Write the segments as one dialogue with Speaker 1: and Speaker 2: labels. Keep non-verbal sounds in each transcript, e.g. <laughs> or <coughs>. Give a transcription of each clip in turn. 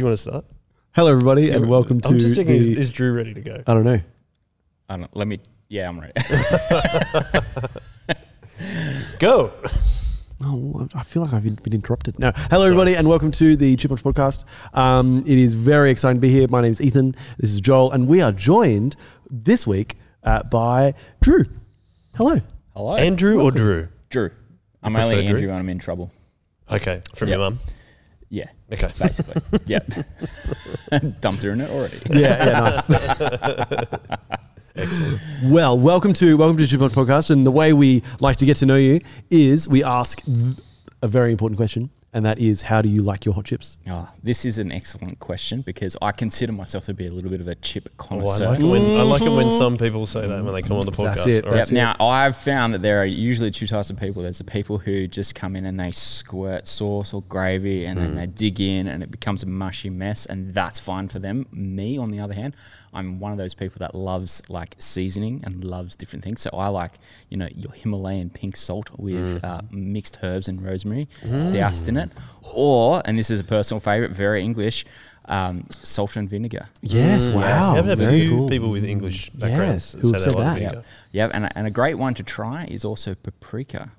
Speaker 1: Do you want to start?
Speaker 2: Hello, everybody, and welcome to
Speaker 1: I'm just checking, is,
Speaker 2: the.
Speaker 1: is Drew ready to go?
Speaker 2: I don't know.
Speaker 3: I don't, let me. Yeah, I'm ready. <laughs>
Speaker 1: Go. <laughs>
Speaker 2: Oh, I feel like I've been interrupted. No. Hello, everybody, and welcome to the Chipmunks podcast. Um, it is very exciting to be here. My name is Ethan. This is Joel, and we are joined this week uh, by Drew. Hello.
Speaker 3: Hello,
Speaker 1: Andrew or Drew?
Speaker 3: Drew. I'm
Speaker 1: prefer
Speaker 3: only
Speaker 1: Drew.
Speaker 3: Andrew when I'm in trouble.
Speaker 1: Okay, from
Speaker 3: Yep.
Speaker 1: your mum.
Speaker 3: Yeah,
Speaker 1: Okay. <laughs>
Speaker 3: basically. yep. <laughs> Dumped her in it already. <laughs>
Speaker 2: Yeah, yeah, nice. Excellent. Well, welcome to welcome to Chipmunk Podcast, and the way we like to get to know you is we ask a very important question, and that is, how do you like your hot chips?
Speaker 3: Oh, this is an excellent question because I consider myself to be a little bit of a chip
Speaker 1: Oh, I
Speaker 3: connoisseur.
Speaker 1: like it when I like it when some people say that when they come on the podcast.
Speaker 2: That's it,
Speaker 1: All right.
Speaker 3: Yep.
Speaker 2: That's
Speaker 3: Now, I've found that there are usually two types of people. There's the people who just come in and they squirt sauce or gravy and
Speaker 1: Mm.
Speaker 3: then they dig in and it becomes a mushy mess, and that's fine for them. Me, on the other hand, I'm one of those people that loves like seasoning and loves different things. So I like, you know, your Himalayan pink salt with
Speaker 1: Mm.
Speaker 3: uh, mixed herbs and rosemary doused in it. Or, and this is a personal favorite, very English, um, salt and vinegar.
Speaker 2: Yes,
Speaker 1: Mm,
Speaker 2: wow,
Speaker 1: yes. I have a
Speaker 2: very
Speaker 1: few
Speaker 2: cool.
Speaker 1: people with English
Speaker 2: Yeah,
Speaker 1: backgrounds
Speaker 2: who have
Speaker 1: say
Speaker 2: said
Speaker 1: like
Speaker 2: that.
Speaker 3: Yeah, yeah, and a, and a great one to try is also paprika.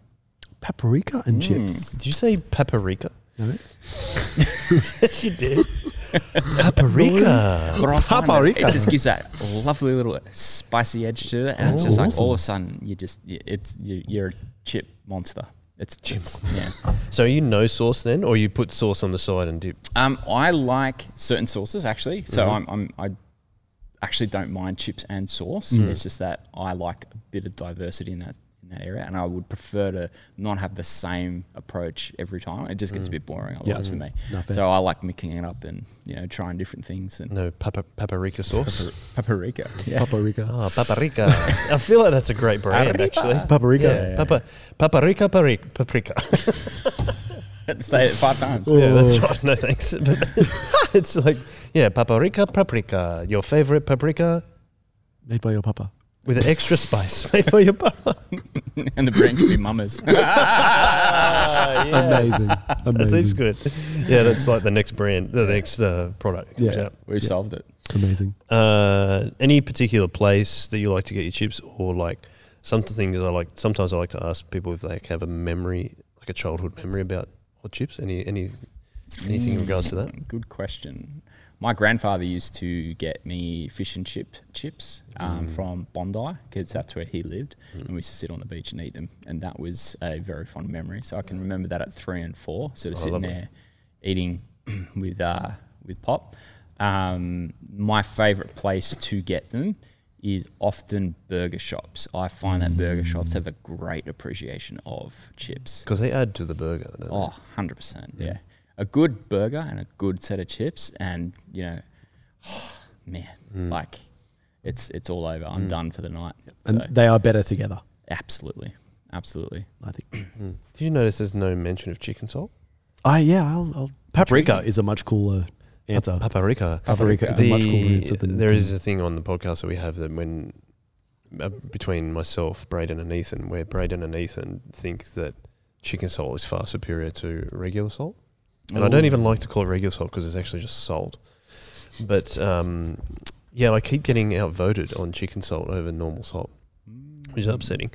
Speaker 2: Paprika and chips.
Speaker 1: Did you say paprika? Yes, you did. <laughs> paprika.
Speaker 3: But I find that
Speaker 2: Paprika.
Speaker 3: it just gives that lovely little spicy edge to it, and it's just like all of a sudden you just it's you- you're a chip monster. It's it's yeah.
Speaker 1: So you no sauce then, or you put sauce on the side and dip?
Speaker 3: Um, I like certain sauces actually, so
Speaker 2: Mm-hmm.
Speaker 3: I'm, I'm I actually don't mind chips and sauce.
Speaker 2: Mm.
Speaker 3: It's just that I like a bit of diversity in that that area, and I would prefer to not have the same approach every time. It just gets a bit boring otherwise for me.
Speaker 2: Mm. No,
Speaker 3: so I like mixing it up and you know trying different things and
Speaker 1: No papa, paprika sauce.
Speaker 3: paprika. <laughs> Yeah.
Speaker 2: Paprika.
Speaker 1: Oh, paprika. I feel like that's a great brand,
Speaker 3: Paprika.
Speaker 1: actually.
Speaker 2: Paprika.
Speaker 1: Yeah, papa, paprika, paprika, paprika. <laughs>
Speaker 3: Say it five times.
Speaker 1: Yeah, that's
Speaker 2: Oh.
Speaker 1: right. No thanks. <laughs> It's like, yeah, paprika, paprika. Your favorite paprika
Speaker 2: Made by your papa.
Speaker 1: With an extra spice <laughs> made by your papa. <laughs>
Speaker 3: and the brand could be Mama's. <laughs>
Speaker 2: Amazing.
Speaker 1: That
Speaker 2: Amazing.
Speaker 1: seems good. Yeah, that's like the next brand, the next uh, product.
Speaker 2: Yeah.
Speaker 1: out.
Speaker 3: We've solved it.
Speaker 2: Amazing.
Speaker 1: Uh, any particular place that you like to get your chips, or like some things I like? Sometimes I like to ask people if they have a memory, like a childhood memory about hot chips. Any any anything in regards to that?
Speaker 3: Good question. My grandfather used to get me fish and chip chips um, from Bondi because that's where he lived, and we used to sit on the beach and eat them, and that was a very fond memory. So I can remember that at three and four, sort of
Speaker 1: Oh,
Speaker 3: sitting there eating <clears throat> with uh, with pop. Um, my favorite place to get them is often burger shops. I find that burger shops have a great appreciation of chips.
Speaker 1: Because they add to the burger.
Speaker 3: Oh, 100%. Yeah. A good burger and a good set of chips and, you know, <sighs> man,
Speaker 1: Mm.
Speaker 3: like it's it's all over. I'm done for the night.
Speaker 2: And
Speaker 3: So,
Speaker 2: they are better together,
Speaker 3: absolutely. Absolutely.
Speaker 2: I think. <clears throat>
Speaker 1: Mm. Did you notice there's no mention of chicken salt?
Speaker 2: I yeah, I'll, I'll paprika
Speaker 3: Intriguing.
Speaker 2: is a much cooler answer.
Speaker 1: Paprika.
Speaker 2: Paprika is a much cooler answer than
Speaker 1: there
Speaker 2: than-
Speaker 1: is a thing on the podcast that we have that when uh, between myself, Braden, and Ethan, where Braden and Ethan think that chicken salt is far superior to regular salt, and I don't even like to call it regular salt because it's actually just salt. But um, yeah, I keep getting outvoted on chicken salt over normal salt, which is upsetting.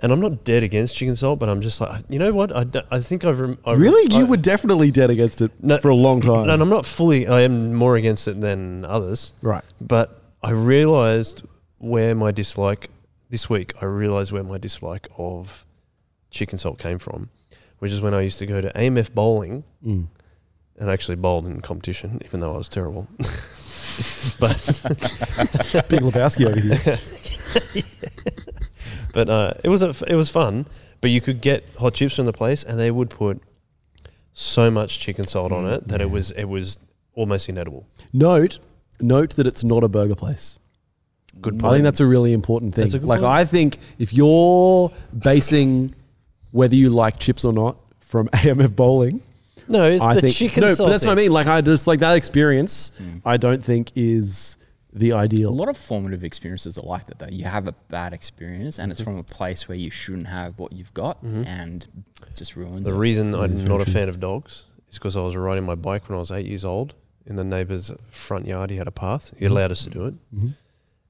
Speaker 1: And I'm not dead against chicken salt, but I'm just like, you know what? I, d- I think I've rem- I rem-
Speaker 2: Really, you
Speaker 1: I-
Speaker 2: were definitely dead against it
Speaker 1: No,
Speaker 2: for a long time.
Speaker 1: no, and I'm not fully. I am more against it than others.
Speaker 2: Right.
Speaker 1: But I realized where my dislike this week. I realized where my dislike of chicken salt came from, which is when I used to go to AMF bowling
Speaker 2: Mm.
Speaker 1: and actually bowled in competition, even though I was terrible. <laughs> but <laughs>
Speaker 2: Big Lebowski over here. <laughs>
Speaker 1: but uh, it was a, it was fun. But you could get hot chips from the place, and they would put so much chicken salt on it that it was it was almost inedible.
Speaker 2: Note, note that it's not a burger place.
Speaker 1: Good point.
Speaker 2: I think that's a really important thing.
Speaker 1: That's a good
Speaker 2: like
Speaker 1: point.
Speaker 2: I think if you're basing whether you like chips or not from <laughs> AMF bowling,
Speaker 1: no, it's
Speaker 2: I
Speaker 1: the
Speaker 2: think
Speaker 1: chicken
Speaker 2: no, but that's what I mean. Like I just like that experience. Mm. I don't think is the ideal.
Speaker 3: A lot of formative experiences are like that, though. You have a bad experience, and it's mm-hmm. from a place where you shouldn't have what you've got, mm-hmm. and just ruins
Speaker 1: The
Speaker 3: it.
Speaker 1: reason I'm not a fan of dogs is because I was riding my bike when I was eight years old, in the neighbour's front yard. He had a path. He allowed us to do it.
Speaker 2: hmm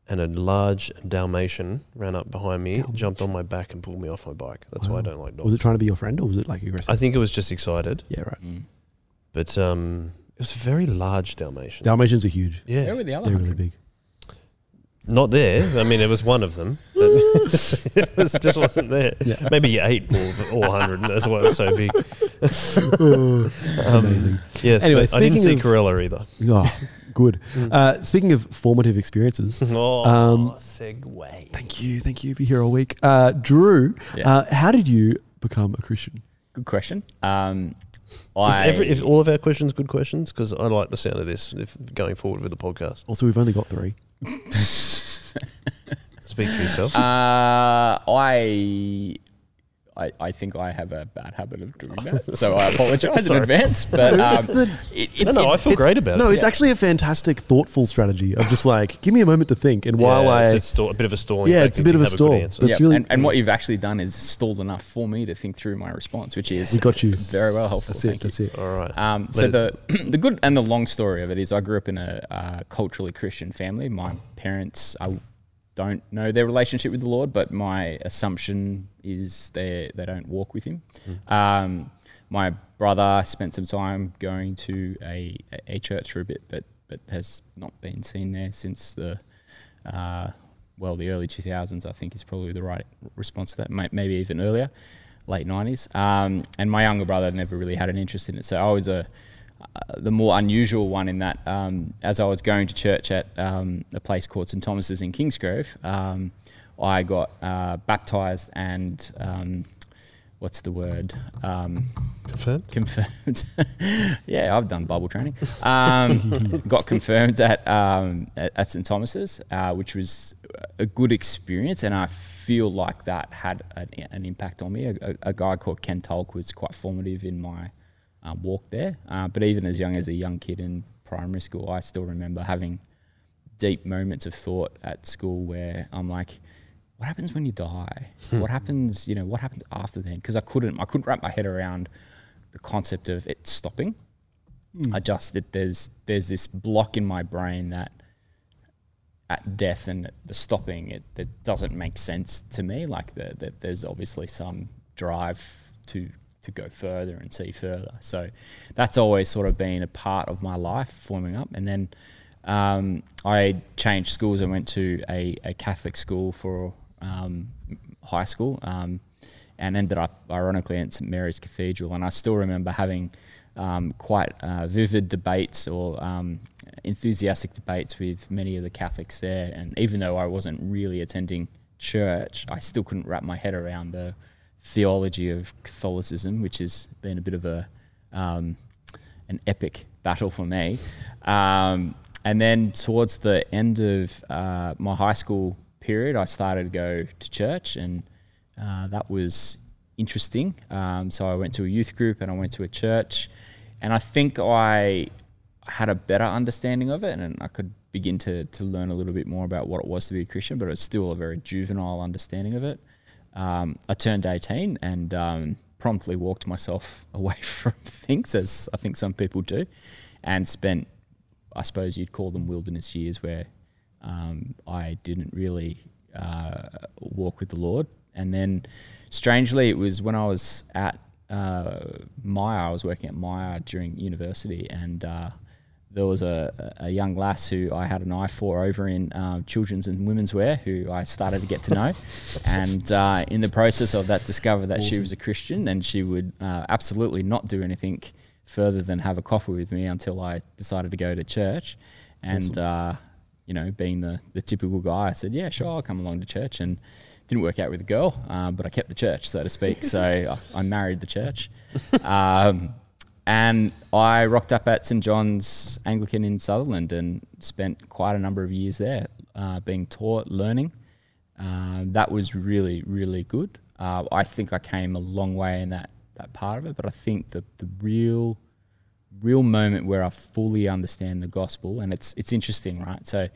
Speaker 1: And a large Dalmatian ran up behind me,
Speaker 2: Dalmatian.
Speaker 1: jumped on my back, and pulled me off my bike. That's why I don't like dogs.
Speaker 2: Was it trying to be your friend or was it like aggressive?
Speaker 1: I think it was just excited,
Speaker 2: yeah, right.
Speaker 3: Mm.
Speaker 1: but um, it was a very large Dalmatian.
Speaker 2: Dalmatians are huge.
Speaker 1: yeah,
Speaker 3: Where were the other
Speaker 2: They're really big.
Speaker 1: not there. I mean, it was one of them. <laughs> <laughs> It was, just wasn't there.
Speaker 2: Yeah.
Speaker 1: Maybe eight or, or hundred. That's why it was so big. <laughs> Um,
Speaker 2: Amazing.
Speaker 1: Yes.
Speaker 2: Anyway,
Speaker 1: but I didn't see
Speaker 2: speaking
Speaker 1: Corella either.
Speaker 2: Oh, good. Uh, speaking of formative experiences,
Speaker 1: Oh,
Speaker 2: Um,
Speaker 1: segue.
Speaker 2: thank you, thank you. Be here all week. Uh, Drew,
Speaker 3: Yeah.
Speaker 2: uh, how did you become a Christian?
Speaker 3: Good question. Um,
Speaker 1: Is
Speaker 3: I
Speaker 1: every, if all of our questions good questions? Because I like the sound of this if going forward with the podcast.
Speaker 2: Also, we've only got three. <laughs>
Speaker 1: Speak for yourself.
Speaker 3: Uh, I, I, I think I have a bad habit of doing <laughs> that, so I apologise in advance. But <laughs> um,
Speaker 2: It's the-
Speaker 3: it,
Speaker 1: no,
Speaker 3: it's
Speaker 1: no, I feel
Speaker 2: It's-
Speaker 1: great about
Speaker 2: no,
Speaker 1: it.
Speaker 2: No, it's actually a fantastic, thoughtful strategy of just like, give me a moment to think. And while
Speaker 1: Yeah,
Speaker 2: I,
Speaker 1: it's a, sto- a bit of a stalling.
Speaker 2: Yeah, it's a bit of a stall.
Speaker 1: answer.
Speaker 2: That's
Speaker 3: yeah,
Speaker 2: really-
Speaker 3: and, and what you've actually done is stalled enough for me to think through my response, which is
Speaker 2: we got you.
Speaker 3: very well helpful.
Speaker 2: That's it.
Speaker 3: Thank you.
Speaker 2: That's it.
Speaker 1: All right.
Speaker 3: Um, so the <clears throat> the good and the long story of it is I grew up in a uh, culturally Christian family. My parents I don't know their relationship with the Lord, but my assumption is they they don't walk with Him. Um, my brother spent some time going to a, a church for a bit, but but has not been seen there since the uh, well the early 2000s. I think is probably the right response to that. Maybe even earlier late 90s. Um, and my younger brother never really had an interest in it. So I was a, uh, the more unusual one in that um, as I was going to church at um, a place called St. Thomas's in Kingsgrove, um, I got uh, baptized and um, what's the word? Um,
Speaker 1: Confirmed?
Speaker 3: confirmed. <laughs> yeah, I've done Bible training. Um, <laughs> got confirmed at, um, at, at St Thomas's, uh, which was a good experience, and I feel like that had an, an impact on me. A, a, a guy called Ken Tolk was quite formative in my um, walk there. Uh, but even as young as a young kid in primary school, I still remember having deep moments of thought at school where I'm like, what happens when you die? what happens, you know, what happens after then? Because I couldn't, I couldn't wrap my head around the concept of it stopping. I just that there's there's this block in my brain that at death and at the stopping it that doesn't make sense to me. Like the, that there's obviously some drive to to go further and see further. So that's always sort of been a part of my life forming up. And then um, I changed schools. I went to a, a Catholic school for um, high school um, and ended up ironically at St Mary's Cathedral. And I still remember having um, quite uh, vivid debates or um, enthusiastic debates with many of the Catholics there. And even though I wasn't really attending church, I still couldn't wrap my head around the theology of Catholicism, which has been a bit of a um, an epic battle for me. Um, and then towards the end of uh, my high school period, I started to go to church, and uh, that was interesting. Um, so I went to a youth group and I went to a church, and I think I had a better understanding of it, and I could begin to to learn a little bit more about what it was to be a Christian. But it was still a very juvenile understanding of it. Um, I turned 18 and um, promptly walked myself <laughs> away from things, as I think some people do, and spent, I suppose you'd call them wilderness years, where um, I didn't really uh, walk with the Lord. And then, strangely, it was when I was at uh, Myer, I was working at Myer during university, and uh, there was a, a young lass who I had an eye for over in uh, children's and women's wear, who I started to get to know, <laughs> and uh, in the process of that, discovered that she was a Christian, and she would uh, absolutely not do anything further than have a coffee with me until I decided to go to church, and uh, you know, being the the typical guy, I said, yeah, sure, I'll come along to church, and didn't work out with a girl, uh, but I kept the church, so to speak. <laughs> So I, I married the church. Um, and I rocked up at St John's Anglican in Sutherland and spent quite a number of years there, uh, being taught, learning. Um, that was really, really good. Uh, I think I came a long way in that that part of it, but I think the the real real moment where I fully understand the gospel, and it's it's interesting, right? So,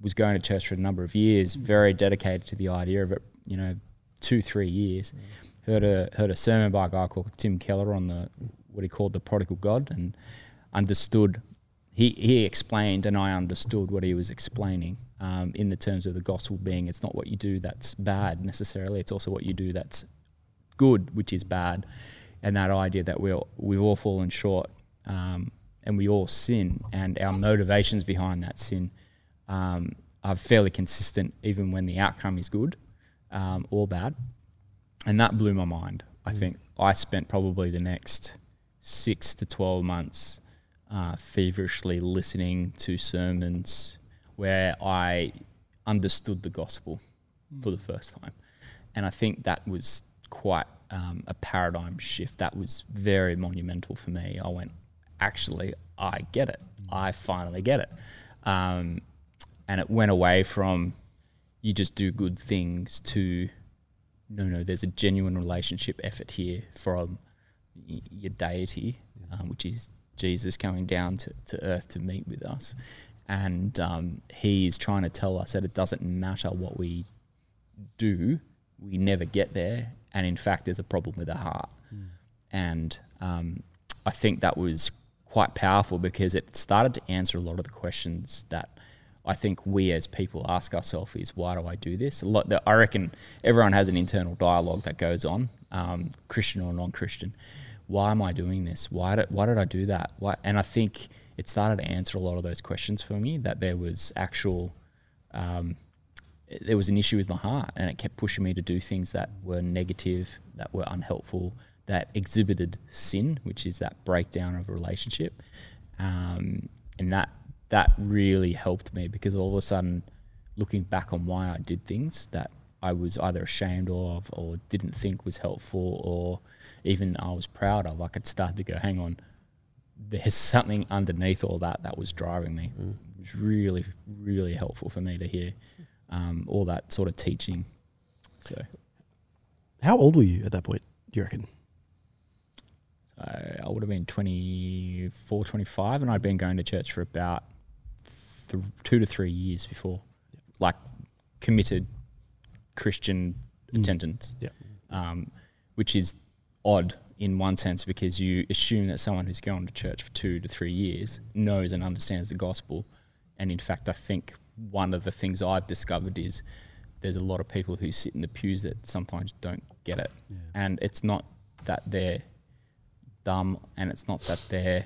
Speaker 3: was going to church for a number of years, very dedicated to the idea of it. You know, two three years. Heard a heard a sermon by a guy called Tim Keller on the what he called the prodigal God, and understood he he explained, and I understood what he was explaining um, in the terms of the gospel being it's not what you do that's bad necessarily; it's also what you do that's good, which is bad, and that idea that we're, we've all fallen short, um, and we all sin, and our motivations behind that sin um, are fairly consistent, even when the outcome is good um, or bad, and that blew my mind. I think. I spent probably the next six to twelve months uh, feverishly listening to sermons where I understood the gospel for the first time. And I think that was quite um, a paradigm shift. That was very monumental for me. I went, actually, I get it. I finally get it. Um, and it went away from you just do good things to no, no, there's a genuine relationship effort here from your deity, um, which is Jesus coming down to, to earth to meet with us. And um, he's trying to tell us that it doesn't matter what we do, we never get there. And in fact, there's a problem with the heart. And um, I think that was quite powerful because it started to answer a lot of the questions that I think we as people ask ourselves is why do I do this? A lot. I reckon everyone has an internal dialogue that goes on, um, Christian or non-Christian. Why am I doing this? Why did why did I do that? Why? And I think it started to answer a lot of those questions for me. That there was actual, um, there was an issue with my heart, and it kept pushing me to do things that were negative, that were unhelpful, that exhibited sin, which is that breakdown of a relationship, um, and that that really helped me because all of a sudden, looking back on why I did things that I was either ashamed of or didn't think was helpful or even I was proud of, I could start to go, hang on, there's something underneath all that that was driving me.
Speaker 1: Mm.
Speaker 3: It was really, really helpful for me to hear um, all that sort of teaching. So
Speaker 2: How old were you at that point? Do you reckon?
Speaker 3: I, I would have been 24, 25, and I'd been going to church for about th- two to three years before, like committed Christian
Speaker 2: Mm.
Speaker 3: attendance.
Speaker 2: Yeah.
Speaker 3: Um, which is odd in one sense because you assume that someone who's gone to church for two to three years knows and understands the gospel. And in fact, I think one of the things I've discovered is there's a lot of people who sit in the pews that sometimes don't get it.
Speaker 2: Yeah.
Speaker 3: And it's not that they're dumb and it's not that they're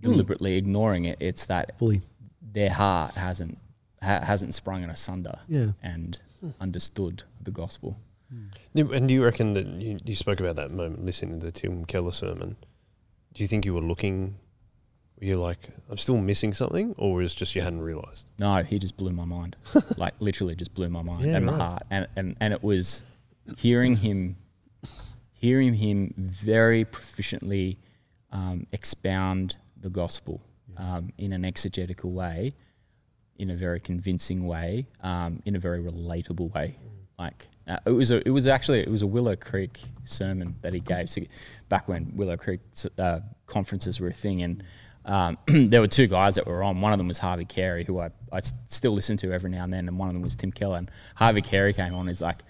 Speaker 3: deliberately ignoring it. It's that
Speaker 2: Fully.
Speaker 3: Their heart hasn't ha- hasn't sprung in asunder
Speaker 2: Yeah.
Speaker 3: and understood the gospel.
Speaker 1: Do- And do you reckon that you, you spoke about that moment listening to the Tim Keller sermon? Do you think you were looking? Were you like, I'm still missing something, or was it just you hadn't realised?
Speaker 3: No, he just blew my mind. <laughs> like literally just blew my mind
Speaker 1: Yeah,
Speaker 3: and my
Speaker 1: right.
Speaker 3: heart. And, and and it was hearing him hearing him very proficiently um, expound the gospel um, in an exegetical way, in a very convincing way, um, in a very relatable way. Like uh, it was a, it was actually it was a Willow Creek sermon that he gave so back when Willow Creek uh, conferences were a thing, and um, <clears throat> there were two guys that were on. One of them was Harvey Carey, who I, I still listen to every now and then, and one of them was Tim Keller. And Harvey Carey came on. He's like,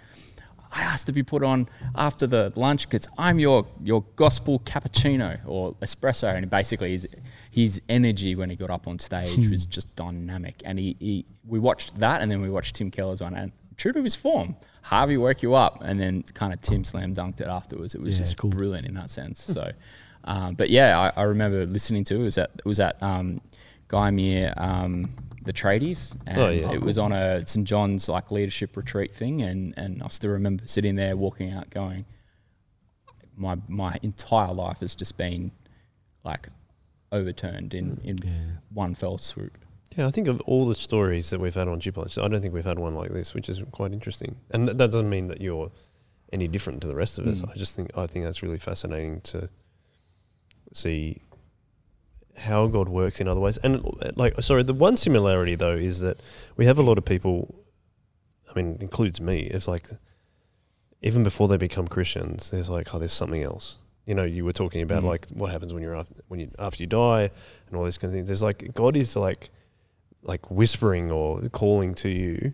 Speaker 3: I asked to be put on after the lunch because I'm your your gospel cappuccino or espresso, and basically his his energy when he got up on stage was just dynamic. And he, he we watched that, and then we watched Tim Keller's one, and true to his form, Harvey woke you up, and then kind of Tim slam dunked it afterwards. It was
Speaker 2: Yeah,
Speaker 3: just
Speaker 2: cool.
Speaker 3: brilliant in that sense. So, um, but yeah, I, I remember listening to it. it was at it was at um, Gymea, um, the tradies, and
Speaker 1: Oh, yeah.
Speaker 3: it was on a St John's like leadership retreat thing, and and I still remember sitting there, walking out, going, my my entire life has just been like overturned in in
Speaker 2: Yeah.
Speaker 3: one fell swoop.
Speaker 1: Yeah, I think of all the stories that we've had on Chip I don't think we've had one like this, which is quite interesting. And th- that doesn't mean that you're any different to the rest of us.
Speaker 3: Mm.
Speaker 1: I just think I think that's really fascinating to see how God works in other ways. And like, sorry, the one similarity though is that we have a lot of people. I mean, includes me. It's like even before they become Christians, there's like, oh, there's something else. You know, you were talking about
Speaker 3: Mm.
Speaker 1: like what happens when you're after, when you after you die and all this kind of things. There's like God is like like whispering or calling to you,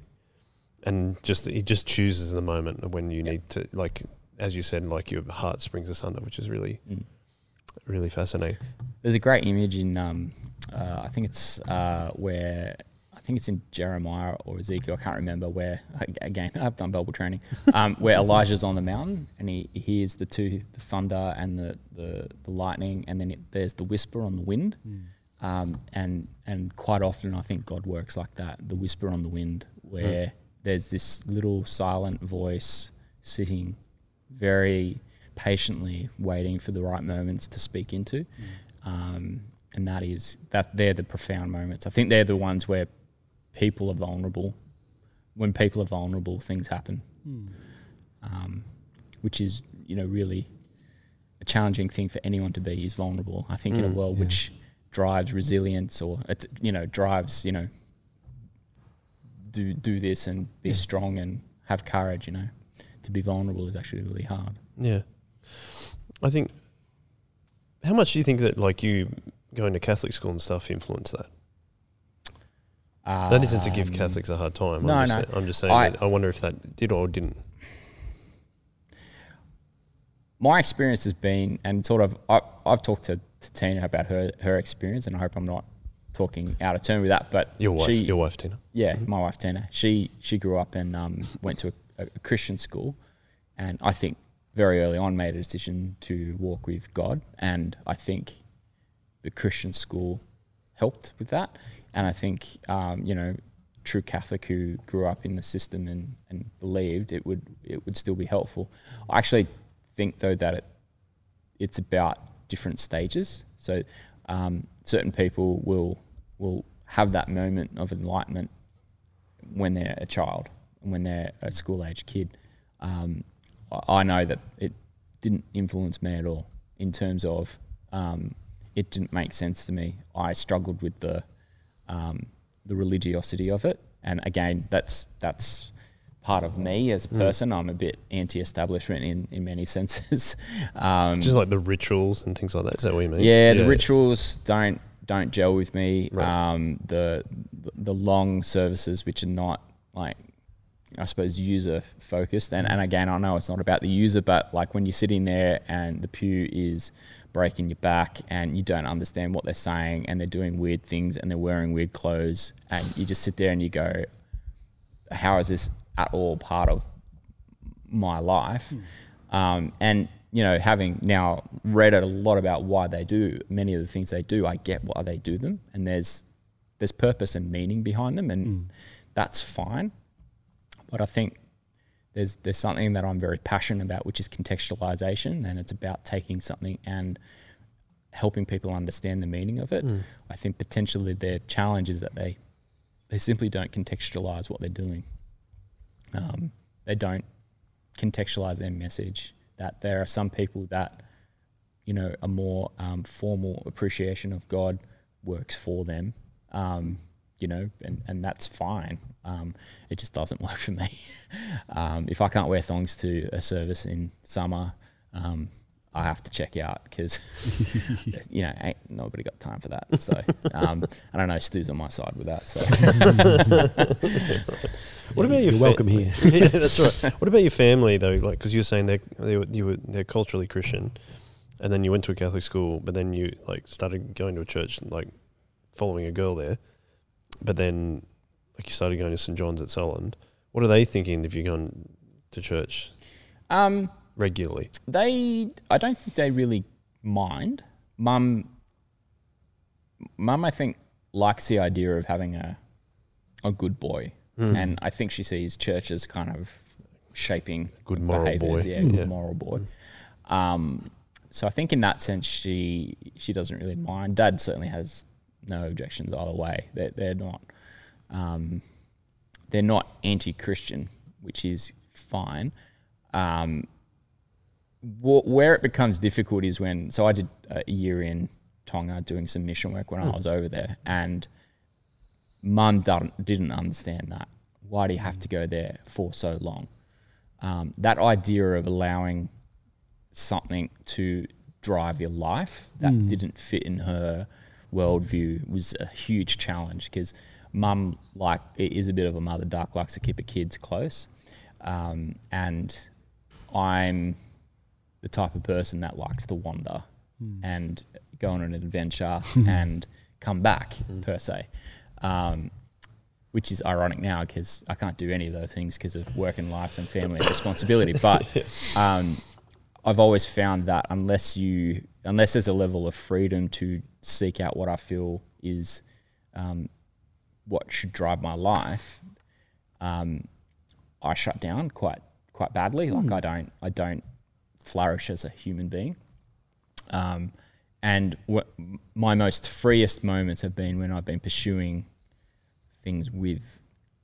Speaker 1: and just He just chooses the moment when you need to like, as you said, like your heart springs asunder, which is really
Speaker 3: Mm.
Speaker 1: Really fascinating.
Speaker 3: There's a great image in um, uh, I think it's uh, where I think it's in Jeremiah or Ezekiel. I can't remember where. <laughs> Again, I've done Bible training. <laughs> Um, where Elijah's on the mountain and he, he hears the two, the thunder and the the, the lightning, and then it, there's the whisper on the wind. Um, and and quite often, I think God works like that. The whisper on the wind, where there's this little silent voice sitting very patiently waiting for the right moments to speak into. Um, and that is that they're the profound moments. I think they're the ones where people are vulnerable. When people are vulnerable, things happen, um, which is you know really a challenging thing for anyone to be is vulnerable. I think in a
Speaker 1: Mm,
Speaker 3: world
Speaker 2: yeah.
Speaker 3: which drives resilience or it, you know drives you know do do this and be
Speaker 2: Yeah.
Speaker 3: strong and have courage. You know, to be vulnerable is actually really hard.
Speaker 1: Yeah. I think. How much do you think that, like, you going to Catholic school and stuff influenced that? That isn't to give
Speaker 3: Um,
Speaker 1: Catholics a hard time.
Speaker 3: no,
Speaker 1: I'm just,
Speaker 3: no.
Speaker 1: I'm just saying.
Speaker 3: I-
Speaker 1: I wonder if that did or didn't.
Speaker 3: my experience has been, and sort of, I, I've talked to, to Tina about her her experience, and I hope I'm not talking out of turn with that. But
Speaker 1: Your wife,
Speaker 3: she,
Speaker 1: your wife, Tina.
Speaker 3: yeah,
Speaker 1: Mhm.
Speaker 3: my wife Tina, she she grew up and um, went to a, a Christian school, and I think very early on made a decision to walk with God, and I think the Christian school helped with that, and I think um, you know true Catholic who grew up in the system and, and believed it would it would still be helpful. I actually think though that it it's about different stages. So um, certain people will will have that moment of enlightenment when they're a child when they're a school age kid. Um, I- know that it didn't influence me at all in terms of um, it didn't make sense to me. I struggled with the um, the religiosity of it, and again, that's that's part of me as a
Speaker 1: Mm.
Speaker 3: person. I'm a bit anti-establishment in in many <laughs> senses. um,
Speaker 1: Just like the rituals and things like that. Is that what you mean?
Speaker 3: yeah, the rituals don't don't gel with me.
Speaker 1: Right.
Speaker 3: Um, the the long services, which are not like I suppose user focused, and and again, I know it's not about the user, but like when you're sitting there and the pew is breaking your back and you don't understand what they're saying and they're doing weird things and they're wearing weird clothes and you just sit there and you go, how is this at all part of my life? Um, and you know, having now read a lot about why they do many of the things they do, I get why they do them, and there's there's purpose and meaning behind them, and that's fine. But I think there's there's something that I'm very passionate about, which is contextualization, and it's about taking something and helping people understand the meaning of it. I think potentially their challenge is that they they simply don't contextualize what they're doing. Um, they don't contextualize their message. That there are some people that, you know, a more um, formal appreciation of God works for them. Um, you know, and, and that's fine. Um, it just doesn't <laughs> work for me. um, if I can't wear thongs to a service in summer, um, I have to check out because <laughs> you know ain't nobody got time for that. So um, I don't know. Stu's on my side with that. So <laughs>
Speaker 1: What about your
Speaker 2: You're welcome
Speaker 1: fa-
Speaker 2: here.
Speaker 1: yeah, that's right. What about your family though? Like, because you were saying they they were, you were they're culturally Christian, and then you went to a Catholic school, but then you like started going to a church, like following a girl there, but then like you started going to St John's at Sutherland. What are they thinking if you're going to church
Speaker 3: um,
Speaker 1: regularly?
Speaker 3: they, I don't think they really mind. Mum, mum, I think likes the idea of having a a good boy,
Speaker 1: Mm.
Speaker 3: and I think she sees church as kind of shaping
Speaker 1: Good moral
Speaker 3: behaviours.
Speaker 1: boy.
Speaker 3: Yeah,
Speaker 1: Mm.
Speaker 3: good
Speaker 1: Yeah.
Speaker 3: moral boy. Um, so I think in that sense, she she doesn't really mind. Dad certainly has no objections either way. They're they're not um, they're not anti-Christian, which is fine. Um, wh- where it becomes difficult is when so I did a year in Tonga doing some mission work when I was over there, and Mum didn't didn't understand that. Why do you have to go there for so long? Um, that idea of allowing something to drive your life that
Speaker 2: Mm.
Speaker 3: didn't fit in her worldview was a huge challenge because mum like it is a bit of a mother duck likes to keep her kids close um, and i'm the type of person that likes to wander and go on an adventure <laughs> and come back per se. Um, which is ironic now because I can't do any of those things because of work and life and family and responsibility. But <laughs> um, I've always found that unless you, unless there's a level of freedom to seek out what I feel is um, what should drive my life, um, I shut down quite quite badly. Like I don't I don't flourish as a human being. Um, and what my most freest moments have been when I've been pursuing things with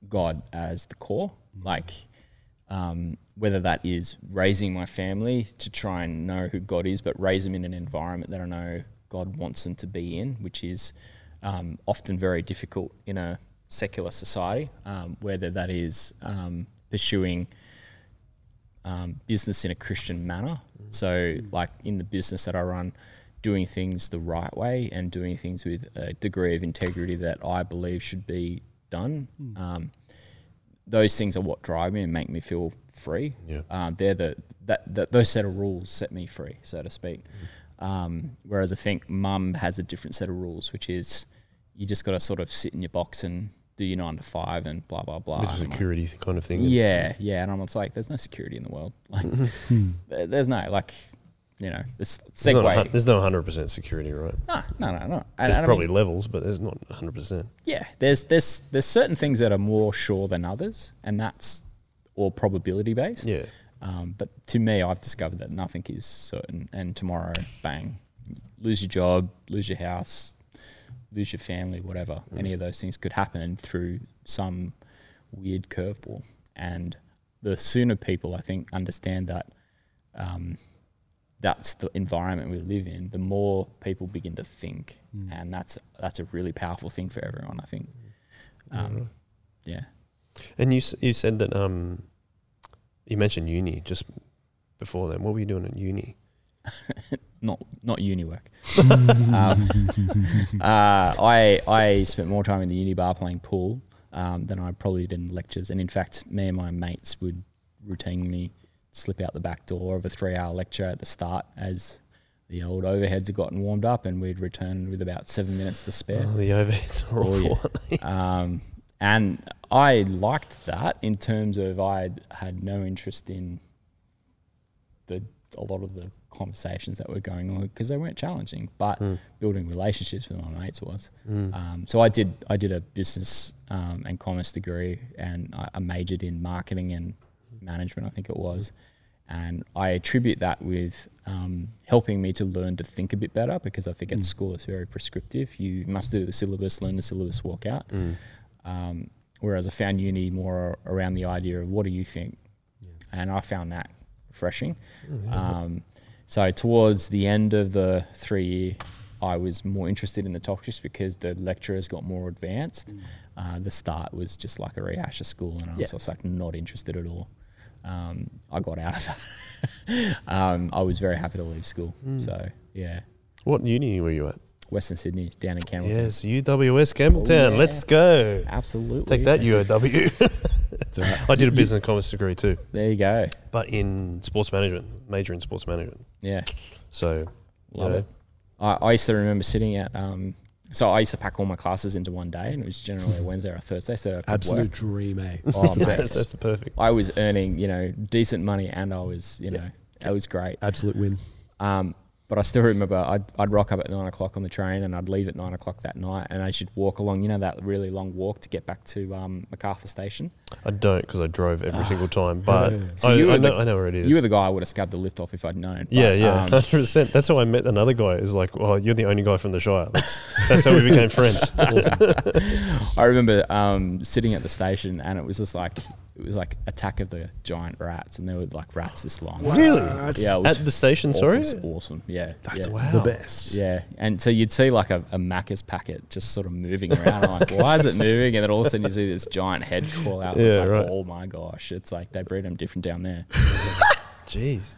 Speaker 3: God as the core, like um, whether that is raising my family to try and know who God is, but raise them in an environment that I know God wants them to be in, which is um, often very difficult in a secular society, um, whether that is um, pursuing um, business in a Christian manner. So, like in the business that I run, doing things the right way and doing things with a degree of integrity that I believe should be done. Um, those things are what drive me and make me feel free.
Speaker 1: Yeah.
Speaker 3: Um, they're the that, that those set of rules set me free, so to speak. Um, whereas I think mum has a different set of rules, which is you just got to sort of sit in your box and do your nine to five and blah blah blah.
Speaker 1: Of
Speaker 3: And like,
Speaker 1: security kind of thing.
Speaker 3: yeah, yeah, and I'm just like, there's no security in the world. <laughs> Like, there's no like, you know, this
Speaker 1: not,
Speaker 3: segue.
Speaker 1: there's no 100% security, right?
Speaker 3: No, no, no, no.
Speaker 1: There's
Speaker 3: and I
Speaker 1: probably
Speaker 3: mean,
Speaker 1: levels, but there's not 100%.
Speaker 3: yeah, there's there's there's certain things that are more sure than others, and that's all probability based.
Speaker 1: Yeah.
Speaker 3: Um, but to me, I've discovered that nothing is certain, and tomorrow, bang, lose your job, lose your house, lose your family, whatever. Any of those things could happen through some weird curveball. And the sooner people, I think, understand that um, that's the environment we live in, the more people begin to think, and that's that's a really powerful thing for everyone. I think. Um, yeah.
Speaker 1: And you you said that um, you mentioned uni just before then. What were you doing at uni? <laughs>
Speaker 3: not not uni work. <laughs> um, <laughs> uh, I I spent more time in the uni bar playing pool um, than I probably did in lectures, and in fact, me and my mates would routinely slip out the back door of a three-hour lecture at the start as the old overheads had gotten warmed up, and we'd return with about seven minutes to spare.
Speaker 1: Oh, the overheads
Speaker 3: Oh,
Speaker 1: awful.
Speaker 3: yeah. <laughs> um, and I liked that in terms of I had no interest in the a lot of the conversations that were going on because they weren't challenging, but
Speaker 1: Mm.
Speaker 3: building relationships with my mates was.
Speaker 1: Mm.
Speaker 3: Um, so I did I did a business um, and commerce degree, and I, I majored in marketing and management, I think it was. And I attribute that with um, helping me to learn to think a bit better because I think at
Speaker 2: Mm.
Speaker 3: school it's very prescriptive. You must do the syllabus, learn the syllabus, walk out.
Speaker 1: Mm.
Speaker 3: Um, whereas I found uni more around the idea of what do you think,
Speaker 2: Yeah.
Speaker 3: and I found that refreshing.
Speaker 1: Mm.
Speaker 3: Um, so towards the end of the three year, I was more interested in the topics because the lecturers got more advanced. Uh, the start was just like a rehash of school, and I was
Speaker 2: Yeah.
Speaker 3: just like not interested at all. Um, I got out of that. <laughs> um, I was very happy to leave school.
Speaker 1: Mm.
Speaker 3: So yeah,
Speaker 1: What uni were you at?
Speaker 3: Western Sydney down in Campbelltown.
Speaker 1: Yes, UWS Campbelltown.
Speaker 3: Oh, yeah.
Speaker 1: Let's go.
Speaker 3: Absolutely.
Speaker 1: Take that, UOW. <laughs>
Speaker 2: It's. <laughs>
Speaker 1: I did a business and commerce degree too,
Speaker 3: There you go.
Speaker 1: but in sports management, major in sports management.
Speaker 3: Yeah.
Speaker 1: So,
Speaker 3: Love
Speaker 1: Yeah.
Speaker 3: it. I, I used to remember sitting at, um, so I used to pack all my classes into one day, and it was generally a Wednesday or a Thursday. So I could
Speaker 2: Absolute
Speaker 3: work.
Speaker 2: dream, eh?
Speaker 3: Oh, mate. <laughs>
Speaker 1: that's, that's perfect.
Speaker 3: I was earning, you know, decent money, and I was, you know, it was great.
Speaker 2: Absolute win.
Speaker 3: Um, but I still remember I'd, I'd rock up at nine o'clock on the train, and I'd leave at nine o'clock that night, and I should walk along, you know, that really long walk to get back to um, Macarthur Station.
Speaker 1: I don't because I drove every single <sighs> time, but
Speaker 3: So
Speaker 1: I, I,
Speaker 3: the-
Speaker 1: know, I know where it is.
Speaker 3: You were the guy I would have scabbed the lift off if I'd known. but,
Speaker 1: yeah, yeah,
Speaker 3: um,
Speaker 1: hundred percent. That's how I met another guy. Is like, well, you're the only guy from the Shire. That's that's how we became friends. <laughs>
Speaker 3: I remember um, sitting at the station, and it was just like it was like Attack of the Giant Rats, and there were like rats this long.
Speaker 1: Really?
Speaker 2: That's,
Speaker 3: Yeah, it was
Speaker 1: At the station,
Speaker 3: Aw-
Speaker 1: sorry.
Speaker 3: It was awesome. Yeah.
Speaker 2: that's
Speaker 3: yeah.
Speaker 2: the best.
Speaker 3: Yeah, and so you'd see like a, a Macca's packet just sort of moving around. I'm like, <laughs> why is it moving? And then all of a sudden you see this giant head crawl out. and it's
Speaker 1: Yeah,
Speaker 3: like,
Speaker 1: right.
Speaker 3: oh my gosh, it's like they breed them different down there. <laughs>
Speaker 1: Jeez,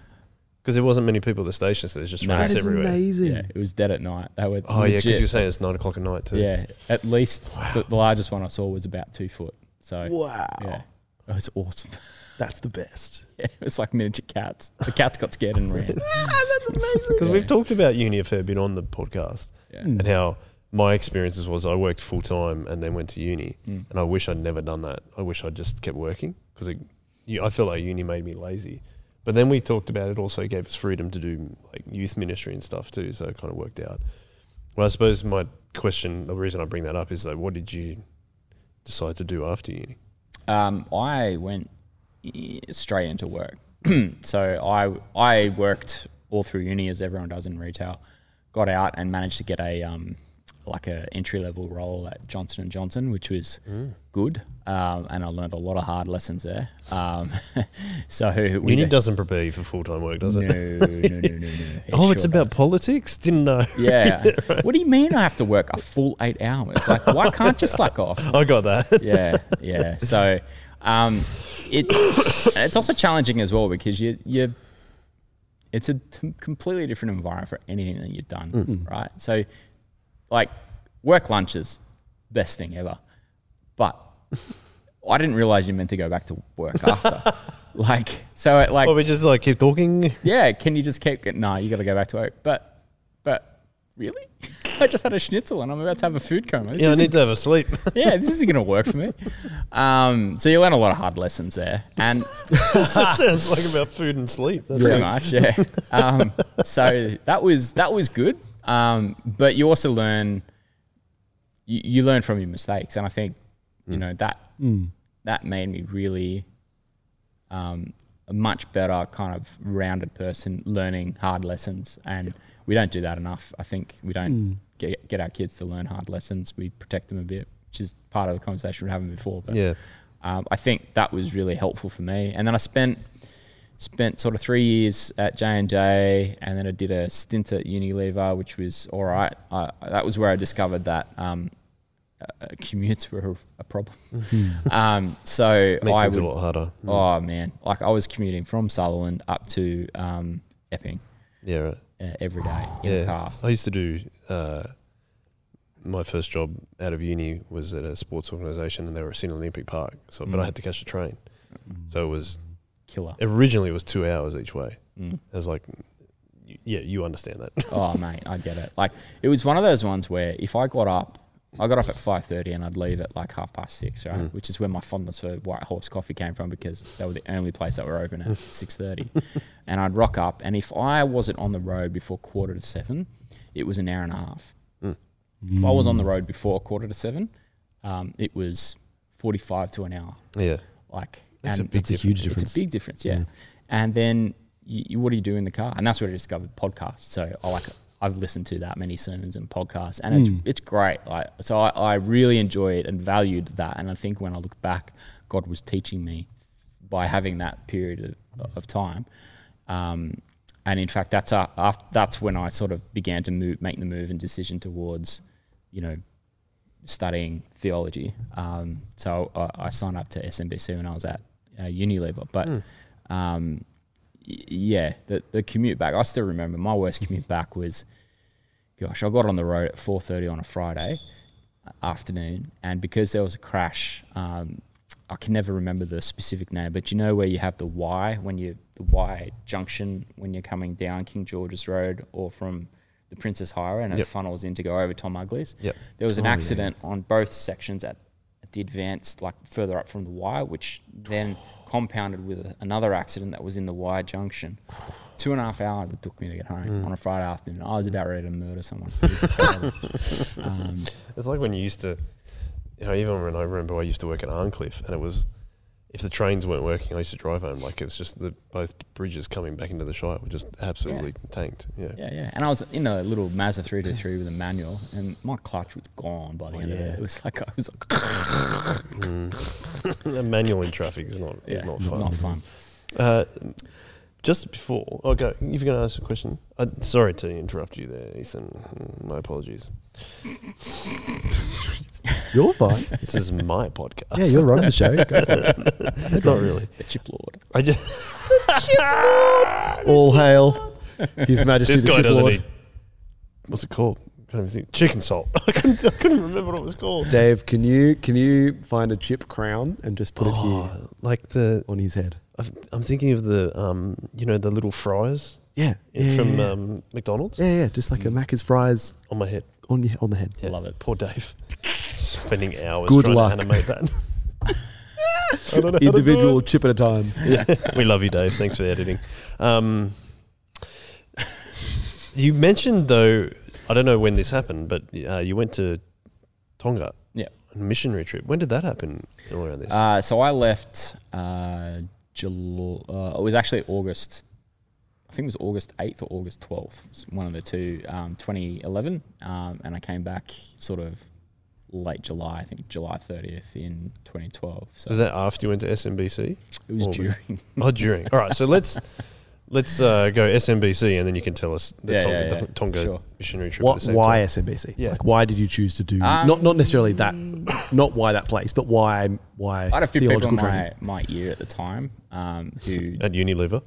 Speaker 1: because there wasn't many people at the station, so there's just
Speaker 3: No.
Speaker 1: rats
Speaker 2: That is
Speaker 1: everywhere.
Speaker 2: amazing.
Speaker 3: Yeah, it was dead at night. They were
Speaker 1: Oh yeah, because you're saying it's nine o'clock at night too.
Speaker 3: yeah, at least the, the largest one I saw was about two foot. So
Speaker 2: Wow.
Speaker 3: yeah, it was awesome. <laughs>
Speaker 2: That's the best.
Speaker 3: Yeah, it was like miniature cats. The cats got scared and ran. <laughs> ah, that's amazing.
Speaker 1: Because
Speaker 3: Yeah.
Speaker 1: we've talked about uni a fair bit on the podcast
Speaker 3: Yeah.
Speaker 1: And how my experiences was I worked full time and then went to uni,
Speaker 3: Mm.
Speaker 1: and I wish I'd never done that. I wish I'd just kept working because I feel like uni made me lazy. But then we talked about it also gave us freedom to do like youth ministry and stuff too, so it kind of worked out. Well, I suppose my question, the reason I bring that up is like, what did you decide to do after uni?
Speaker 3: Um, I went straight into work. <clears throat> so I I worked all through uni as everyone does in retail. Got out and managed to get a um, like a entry level role at Johnson and Johnson, which was good, um, and I learned a lot of hard lessons there. Um, <laughs> so
Speaker 1: Uni doesn't prepare you for full time work, does it?
Speaker 3: no, no, no, no. <laughs> It
Speaker 1: oh, it's about
Speaker 3: does.
Speaker 1: politics. Didn't know.
Speaker 3: Yeah. <laughs> What do you mean I have to work a full eight hours? Like, why can't you slack off?
Speaker 1: I got that.
Speaker 3: yeah, yeah. So um, it it's also challenging as well because you you it's a t- completely different environment for anything that you've done, right? So like work lunches, best thing ever, but I didn't realize you meant to go back to work after. <laughs> like so, it, like
Speaker 1: Well, we just like keep talking.
Speaker 3: yeah, can you just keep? No, you got to go back to work. But but really, <laughs> I just had a schnitzel and I'm about to have a food coma. This
Speaker 1: Yeah, I need to have a sleep. <laughs>
Speaker 3: yeah, this isn't going to work for me. Um, so you learn a lot of hard lessons there, and
Speaker 1: that sounds like about food and sleep. That's
Speaker 3: pretty much, yeah. Um, so that was that was good, um, but you also learn you, you learn from your mistakes, and I think you know that that made me really um, a much better kind of rounded person, learning hard lessons, and we don't do that enough. I think we don't get get our kids to learn hard lessons. We protect them a bit, which is part of the conversation we're having before. But
Speaker 1: Yeah.
Speaker 3: um, I think that was really helpful for me. And then I spent spent sort of three years at J and J, and then I did a stint at Unilever, which was all right. I, that was where I discovered that um, uh, commutes were a problem. <laughs> um, so
Speaker 1: Makes
Speaker 3: I
Speaker 1: things
Speaker 3: would,
Speaker 1: a lot harder.
Speaker 3: oh man, like I was commuting from Sutherland up to um, Epping
Speaker 1: Yeah, right.
Speaker 3: uh, every day in
Speaker 1: yeah.
Speaker 3: a car.
Speaker 1: I used to do uh, my first job out of uni was at a sports organisation, and they were in Olympic Park. So, but I
Speaker 3: Mm.
Speaker 1: had to catch a train, so it was
Speaker 3: Killer.
Speaker 1: originally it was two hours each way.
Speaker 3: Mm.
Speaker 1: I was like, yeah, you understand that. <laughs>
Speaker 3: Oh mate, I get it. Like it was one of those ones where if I got up, I got up at five thirty and I'd leave at like half past six, right?
Speaker 1: Mm.
Speaker 3: Which is where my fondness for White Horse Coffee came from because they were the only place that were open at <laughs> six thirty. and I'd rock up, and if I wasn't on the road before quarter to seven, it was an hour and a half.
Speaker 1: Mm.
Speaker 3: If I was on the road before quarter to seven, um, it was forty-five to an hour.
Speaker 1: yeah,
Speaker 3: Like,
Speaker 1: That's a
Speaker 3: and
Speaker 1: big
Speaker 2: It's a huge difference.
Speaker 3: it's a big difference, yeah. And then you, you, what do you do in the car? And that's where I discovered podcasts. So I like I've listened to that many sermons and podcasts, and it's
Speaker 2: Mm.
Speaker 3: it's great. Like so, I, I really enjoyed and valued that. And I think when I look back, God was teaching me by having that period of, of time. Um, and in fact, that's uh, after, that's when I sort of began to move, make the move and decision towards, you know, studying theology. Um, so I, I signed up to SMBC when I was at uh, Unilever. But um, y- yeah, the, the commute back, I still remember my worst commute back was, gosh, I got on the road at 4.30 on a Friday afternoon. And because there was a crash, um, I can never remember the specific name, but you know where you have the Y when you the Y junction when you're coming down King George's Road or from the Princes Highway and it
Speaker 1: Yep.
Speaker 3: funnels in to go over Tom Ugly's.
Speaker 1: Yep.
Speaker 3: There was an
Speaker 2: Oh, yeah.
Speaker 3: accident on both sections at, at the advanced, like further up from the Y, which then compounded with another accident that was in the Y junction. Two and a half hours it took me to get home
Speaker 1: Mm.
Speaker 3: on a Friday afternoon. I was about ready to murder someone. <laughs> It was um,
Speaker 1: it's like when you used to, you know, even when I remember I used to work at Arncliffe, and it was if the trains weren't working, I used to drive home. Like it was just the both bridges coming back into the Shire were just absolutely tanked. Yeah.
Speaker 3: Yeah, yeah. And I was in a little Mazda 323 with a manual, and my clutch was gone by the
Speaker 2: Oh,
Speaker 3: end of
Speaker 2: yeah.
Speaker 3: it. It was like, I was like, <laughs>
Speaker 1: Mm. <laughs> A manual in traffic is not
Speaker 3: yeah,
Speaker 1: not
Speaker 3: not
Speaker 1: fun.
Speaker 3: Not fun.
Speaker 1: Uh, just before, oh, go. You're going to ask a question. Uh, sorry to interrupt you there, Ethan. My apologies.
Speaker 2: You're fine.
Speaker 1: This is my podcast.
Speaker 2: Yeah, you're running the show. Go for it. <laughs>
Speaker 1: not really.
Speaker 3: The chip lord.
Speaker 1: I just <laughs>
Speaker 2: All hail His Majesty
Speaker 1: this
Speaker 2: the
Speaker 1: guy
Speaker 2: Chip
Speaker 1: doesn't
Speaker 2: Lord.
Speaker 1: eat. What's it called? I can't even think. Chicken salt. <laughs> I couldn't, I couldn't remember what it was called.
Speaker 2: Dave, can you can you find a chip crown and just put it here
Speaker 1: Oh, like the
Speaker 2: on his head?
Speaker 1: I've- I'm thinking of the um, you know, the little fries
Speaker 2: Yeah,
Speaker 1: in-
Speaker 2: yeah,
Speaker 1: from
Speaker 2: yeah.
Speaker 1: um, McDonald's
Speaker 2: yeah, yeah, just like a Macca's fries
Speaker 1: on my head.
Speaker 2: on your, on the head.
Speaker 3: Love it.
Speaker 1: Poor Dave. <laughs> Spending hours
Speaker 2: Good
Speaker 1: trying
Speaker 2: luck.
Speaker 1: to animate that. <laughs> I don't know how to do
Speaker 2: Individual chip at a time.
Speaker 1: We love you, Dave. Thanks for editing. Um, you mentioned though, I don't know when this happened, but uh, you went to Tonga.
Speaker 3: Yeah.
Speaker 1: on a missionary trip. When did that happen? All around this.
Speaker 3: Uh, so I left uh, July. Uh, it was actually August. I think it was August eighth or August twelfth. One of the two. Um, 2011, um, and I came back sort of late July. I think July 30th in 2012. So
Speaker 1: Was that after you went to SMBC?
Speaker 3: it was
Speaker 1: August?
Speaker 3: during.
Speaker 1: Oh, during. All right, so let's <laughs> let's uh, go SMBC, and then you can tell us the
Speaker 3: Yeah,
Speaker 1: Tonga,
Speaker 3: yeah, yeah.
Speaker 1: the Tonga
Speaker 3: Sure.
Speaker 1: missionary trip. at
Speaker 2: What,
Speaker 1: the same
Speaker 2: why
Speaker 1: time.
Speaker 2: SMBC?
Speaker 1: Yeah.
Speaker 2: Like, why did you choose to do
Speaker 3: Um,
Speaker 2: not not necessarily that, <coughs> not why that place, but why why
Speaker 3: I had a few people
Speaker 2: theological
Speaker 3: in my, my ear at the time um, who, <laughs>
Speaker 1: at Unilever?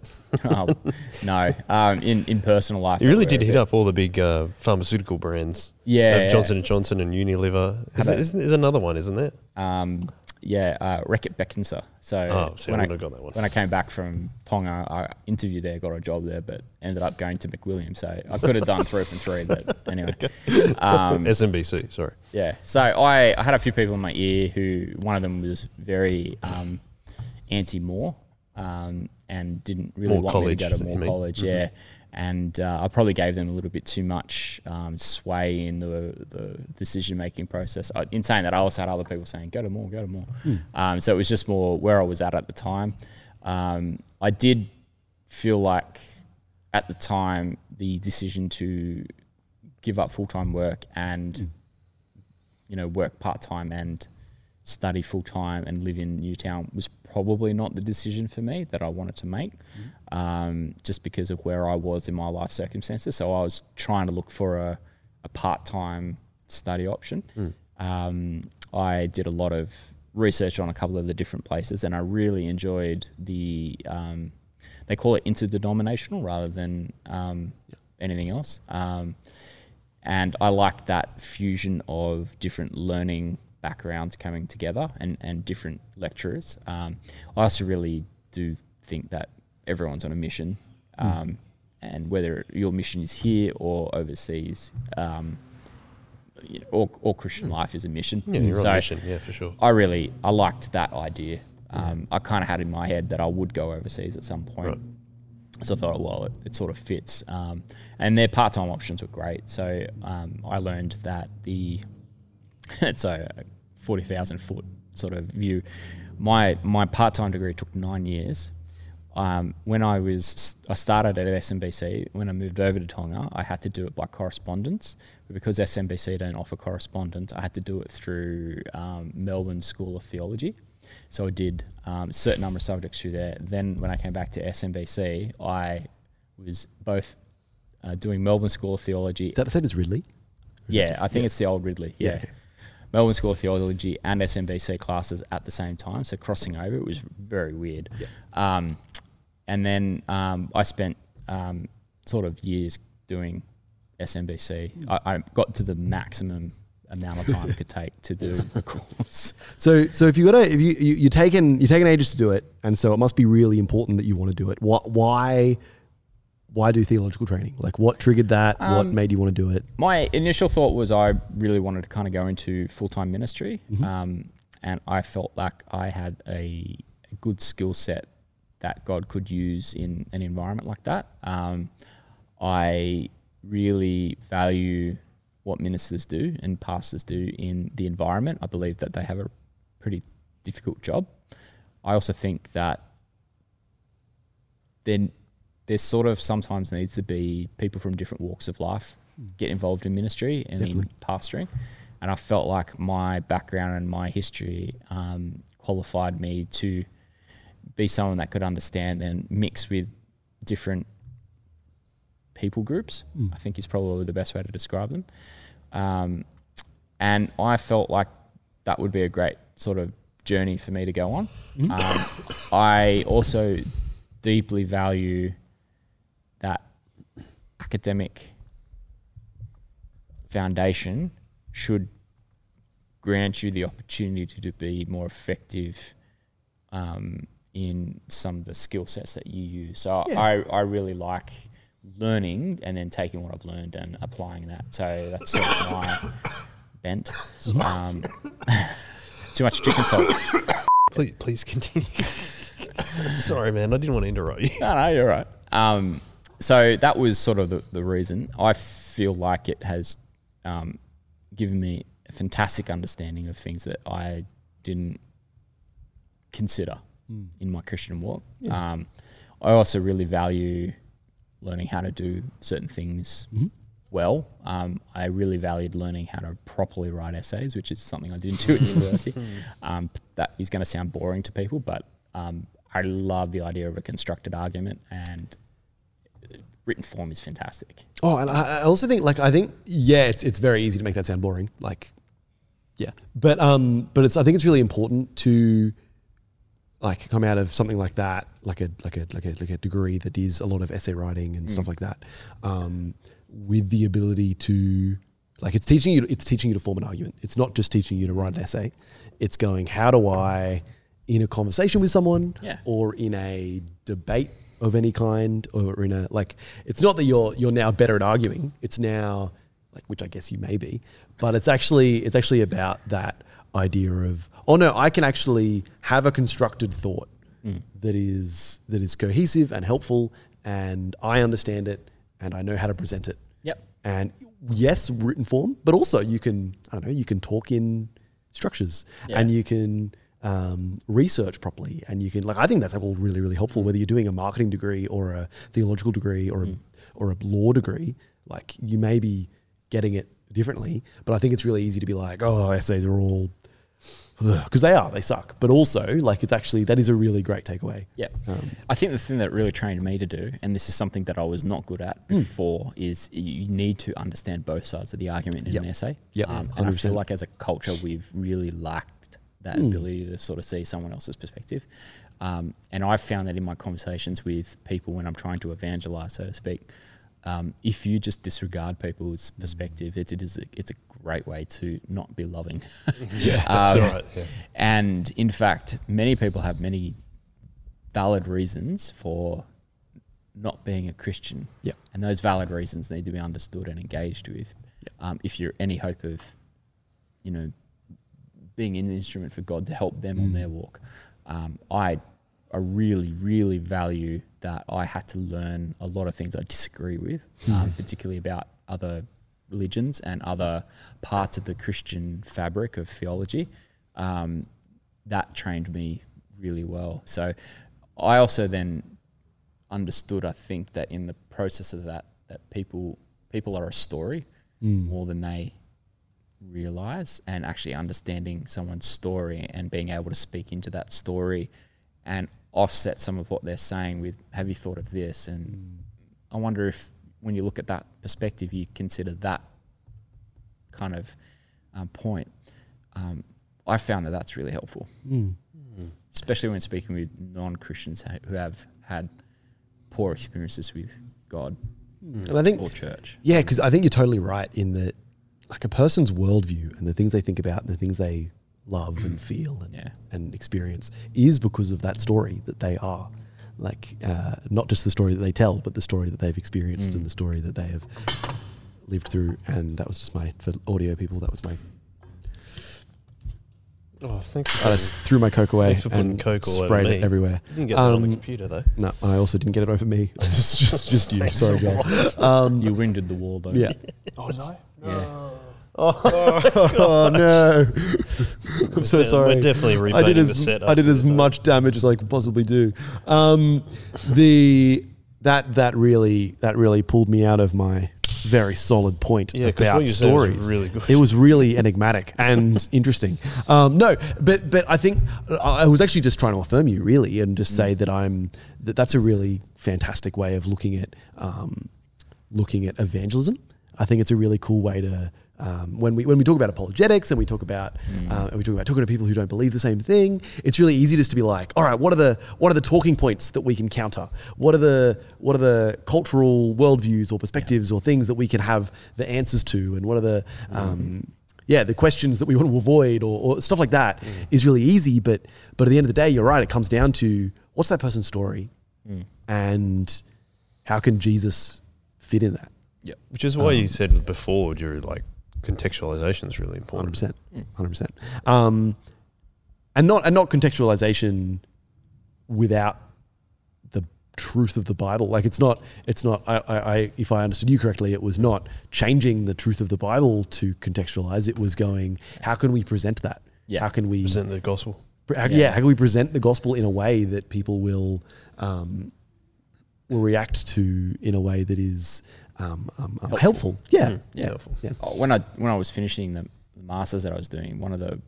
Speaker 3: um, <laughs> no, um, in in personal life.
Speaker 1: You really
Speaker 3: they were
Speaker 1: did
Speaker 3: a
Speaker 1: hit
Speaker 3: bit-
Speaker 1: up all the big uh, pharmaceutical brands.
Speaker 3: Yeah,
Speaker 1: of Johnson and Johnson and Unilever. Is
Speaker 3: Had
Speaker 1: there,
Speaker 3: a-
Speaker 1: isn't, there's another one, isn't there?
Speaker 3: Um, yeah, uh, Reckitt Benckiser. So
Speaker 1: Oh, I
Speaker 3: when, I,
Speaker 1: got that one.
Speaker 3: when I came back from Tonga, I interviewed there, got a job there, but ended up going to McWilliam. So I could have done three from three, but <laughs> anyway. Um,
Speaker 1: SMBC, sorry.
Speaker 3: yeah. So I, I had a few people in my ear who one of them was very um, anti Moore um, and didn't really
Speaker 1: Moore
Speaker 3: want
Speaker 1: College,
Speaker 3: me to go to
Speaker 1: mean?
Speaker 3: College.
Speaker 1: Mhm.
Speaker 3: Yeah. And uh, I probably gave them a little bit too much um, sway in the, the decision making process. I, in saying that, I also had other people saying, go to Moore, go to Moore. Um, so it was just more where I was at at the time. Um, I did feel like at the time the decision to give up full time work and you know work part time and study full time and live in Newtown was probably not the decision for me that I wanted to make, um, just because of where I was in my life circumstances. So I was trying to look for a, a part time study option. Um, I did a lot of research on a couple of the different places, and I really enjoyed the. Um, they call it interdenominational rather than um, anything else. Um, and I like that fusion of different learning backgrounds coming together and, and different lecturers. Um, I also really do think that everyone's on a mission, hmm. um, mm. and whether your mission is here or overseas, um, you know, all, all Christian hmm. life is a mission.
Speaker 1: Yeah, you're
Speaker 3: so on
Speaker 1: a mission. Yeah, for sure.
Speaker 3: I really I liked that idea. Um, I kind of had in my head that I would go overseas at some point.
Speaker 1: Right.
Speaker 3: So I thought, well, it, it sort of fits. Um, and their part-time options were great. So um, I learned that the <laughs> so 40,000 foot sort of view. My, my part time degree took nine years. Um, when I was I started at SMBC, when I moved over to Tonga, I had to do it by correspondence. But because SMBC don't offer correspondence, I had to do it through um, Melbourne School of Theology. So I did um, a certain number of subjects through there. Then when I came back to SMBC, I was both uh, doing Melbourne School of Theology.
Speaker 2: Is that the same as Ridley?
Speaker 3: Yeah, I think yeah. it's the old Ridley. Yeah.
Speaker 2: yeah.
Speaker 3: Melbourne School of Theology and SMBC classes at the same time. So crossing over, it was very weird. Um, and then um, I spent um, sort of years doing SMBC. I, I got to the maximum amount of time it could take to do a <laughs> course.
Speaker 2: So, so if you got to, if you, you you're taking you're taking ages to do it, and so it must be really important that you want to do it. What, why, why do theological training? Like, what triggered that? what
Speaker 3: Um,
Speaker 2: made you want to do it?
Speaker 3: My initial thought was I really wanted to kind of go into full time ministry, um, and I felt like I had a, a good skill set that God could use in an environment like that. Um, I really value what ministers do and pastors do in the environment. I believe that they have a pretty difficult job. I also think that then there sort of sometimes needs to be people from different walks of life get involved in ministry and in pastoring. And I felt like my background and my history um, qualified me to be someone that could understand and mix with different people groups. I think is probably the best way to describe them. Um, and I felt like that would be a great sort of journey for me to go on. Um, I also deeply value that academic foundation should grant you the opportunity to be more effective um, in some of the skill sets that you use. So
Speaker 2: Yeah.
Speaker 3: I, I really like learning and then taking what I've learned and applying that. So that's sort of my bent. Um, <laughs> too much chicken salt.
Speaker 1: Please, please continue. <laughs> Sorry, man. I didn't want to interrupt you.
Speaker 3: No, no, you're right. Um, so that was sort of the, the reason. I feel like it has um, given me a fantastic understanding of things that I didn't consider in my Christian walk. Um, I also really value learning how to do certain things well. Um, I really valued learning how to properly write essays, which is something I didn't do at <laughs> university. Um, that is going to sound boring to people, but um, I love the idea of a constructed argument, and written form is fantastic.
Speaker 2: Oh, and I I also think like I think yeah, it's it's very easy to make that sound boring. Like, yeah, but um, but it's I think it's really important to like come out of something like that, like a like a like a like a degree that is a lot of essay writing and stuff like that, um, with the ability to like it's teaching you it's teaching you to form an argument. It's not just teaching you to write an essay. It's going how do I in a conversation with someone
Speaker 3: Yeah.
Speaker 2: or in a debate of any kind or in a like it's not that you're you're now better at arguing it's now like which i guess you may be but it's actually it's actually about that idea of oh no i can actually have a constructed thought hmm. that is that is cohesive and helpful and i understand it and i know how to present it
Speaker 3: Yep.
Speaker 2: and yes, written form, but also you can, I don't know, you can talk in structures
Speaker 3: Yeah.
Speaker 2: and you can um, research properly. And you can, like, I think that's all really, really helpful, whether you're doing a marketing degree or a theological degree or a, or a law degree. Like, you may be getting it differently, but I think it's really easy to be like, oh, essays are all, because they are, they suck. But also, like, it's actually, that is a really great takeaway.
Speaker 3: Yep.
Speaker 2: Um,
Speaker 3: I think the thing that really trained me to do, and this is something that I was not good at
Speaker 2: Hmm.
Speaker 3: before, is you need to understand both sides of the argument in
Speaker 2: Yep.
Speaker 3: an essay.
Speaker 2: Yep.
Speaker 3: Um, and I feel like as a culture, we've really lacked that
Speaker 2: Hmm.
Speaker 3: ability to sort of see someone else's perspective. Um, and I've found that in my conversations with people when I'm trying to evangelize, so to speak, um, if you just disregard people's perspective, it, it is a, it's a great way to not be loving. <laughs>
Speaker 1: Yeah, <laughs> that's
Speaker 3: Um,
Speaker 1: right. Yeah.
Speaker 3: And in fact, many people have many valid reasons for not being a Christian.
Speaker 2: Yeah.
Speaker 3: And those valid reasons need to be understood and engaged with. Um, if you're any hope of, you know, being an instrument for God to help them on their walk, um, I, I really, really value that I had to learn a lot of things I disagree with, um, particularly about other religions and other parts of the Christian fabric of theology. Um, that trained me really well. So I also then understood, I think, that in the process of that, that people people are a story more than they realize, and actually understanding someone's story and being able to speak into that story and offset some of what they're saying with, "Have you thought of this?" And I wonder if, when you look at that perspective, you consider that kind of um, point. Um, I found that that's really helpful
Speaker 2: mm.
Speaker 3: especially when speaking with non-Christians who have had poor experiences with God
Speaker 2: And I think
Speaker 3: or church.
Speaker 2: Yeah, because I think you're totally right in that, like a person's worldview and the things they think about and the things they love and feel and,
Speaker 3: Yeah.
Speaker 2: and experience is because of that story that they are. Like, uh, not just the story that they tell, but the story that they've experienced
Speaker 3: Mm.
Speaker 2: and the story that they have lived through. And that was just my, for audio people, that was my,
Speaker 1: Oh, thanks for
Speaker 2: I just threw my Coke away
Speaker 1: Thanks for putting
Speaker 2: and
Speaker 1: Coke all over
Speaker 2: sprayed
Speaker 1: me.
Speaker 2: it everywhere.
Speaker 1: You didn't get that on the
Speaker 2: Um,
Speaker 1: computer though.
Speaker 2: No, I also didn't get it over me. <laughs> just, just, just you.
Speaker 1: Thanks
Speaker 2: Sorry,
Speaker 1: a
Speaker 2: Joel. Um,
Speaker 3: You winded the wall though.
Speaker 2: yeah.
Speaker 1: Oh no.
Speaker 3: Yeah.
Speaker 2: oh <laughs> no! I'm so sorry.
Speaker 1: we're definitely
Speaker 2: I did
Speaker 1: repainting
Speaker 2: as
Speaker 1: the set
Speaker 2: I did as
Speaker 1: this,
Speaker 2: much damage as I could possibly do. Um, the that that really that really pulled me out of my very solid point
Speaker 1: Yeah, 'cause
Speaker 2: about
Speaker 1: what you said was
Speaker 2: stories.
Speaker 1: really good.
Speaker 2: It was really enigmatic and <laughs> interesting. Um, no, but but I think I I was actually just trying to affirm you really, and just say that I'm that that's a really fantastic way of looking at um, looking at evangelism. I think it's a really cool way to um, when we when we talk about apologetics and we talk about uh, and we talk about talking to people who don't believe the same thing. It's really easy just to be like, all right, what are the what are the talking points that we can counter? What are the what are the cultural worldviews or perspectives or things that we can have the answers to? And what are the um, yeah the questions that we want to avoid or, or stuff like that is really easy. But but at the end of the day, you're right. It comes down to what's that person's story and how can Jesus fit in that.
Speaker 1: Which is why
Speaker 2: Um,
Speaker 1: you said before, Drew, like contextualization is really important.
Speaker 2: Hundred
Speaker 1: important.
Speaker 2: percent,
Speaker 3: Mm.
Speaker 2: hundred percent, Um, and not and not contextualization without the truth of the Bible. Like it's not, it's not. I, I, I, if I understood you correctly, it was not changing the truth of the Bible to contextualize. It was going, how can we present that?
Speaker 3: Yeah.
Speaker 2: How can we
Speaker 1: Present the gospel.
Speaker 2: How, yeah.
Speaker 3: Yeah.
Speaker 2: how can we present the gospel in a way that people will um, will react to in a way that is um, um, um, helpful.
Speaker 3: Helpful.
Speaker 2: Yeah,
Speaker 1: Mm,
Speaker 2: yeah,
Speaker 1: helpful.
Speaker 2: yeah.
Speaker 3: Oh, when I when I was finishing the, the masters that I was doing, one of the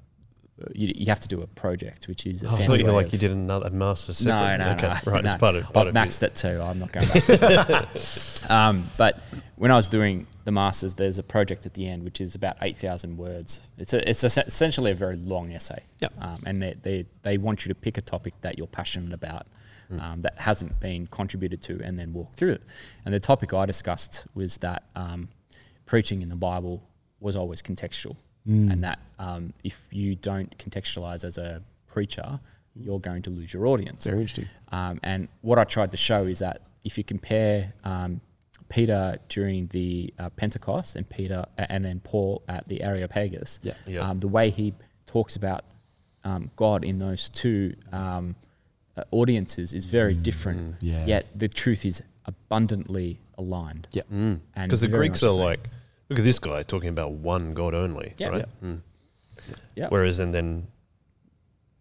Speaker 3: you, you have to do a project, which is a
Speaker 1: Oh, I thought you like
Speaker 3: of-
Speaker 1: you did another master's.
Speaker 3: No,
Speaker 1: separate.
Speaker 3: no,
Speaker 1: okay.
Speaker 3: no.
Speaker 1: Right,
Speaker 3: no.
Speaker 1: it's part of part
Speaker 3: I've
Speaker 1: of
Speaker 3: maxed it too. I'm not going back. <laughs> um, but when I was doing the masters, there's a project at the end which is about eight thousand words. It's a, it's a, essentially a very long essay.
Speaker 2: Yeah.
Speaker 3: Um, and they, they they want you to pick a topic that you're passionate about. Um, that hasn't been contributed to, and then walk through it. And the topic I discussed was that um, preaching in the Bible was always contextual, and that um, if you don't contextualize as a preacher, you're going to lose your audience.
Speaker 2: Very interesting.
Speaker 3: Um, and what I tried to show is that if you compare um, Peter during the uh, Pentecost and Peter and then Paul at the Areopagus,
Speaker 2: Yeah.
Speaker 1: Yeah.
Speaker 3: Um, the way he talks about um, God in those two um, uh, audiences is very different.
Speaker 2: yeah.
Speaker 3: Yet the truth is abundantly aligned.
Speaker 2: Yeah.
Speaker 3: And
Speaker 1: Because the Greeks are
Speaker 3: the
Speaker 1: like, look at this guy talking about one God only,
Speaker 3: Yeah.
Speaker 1: right? Mm.
Speaker 3: Yeah.
Speaker 1: Whereas, and then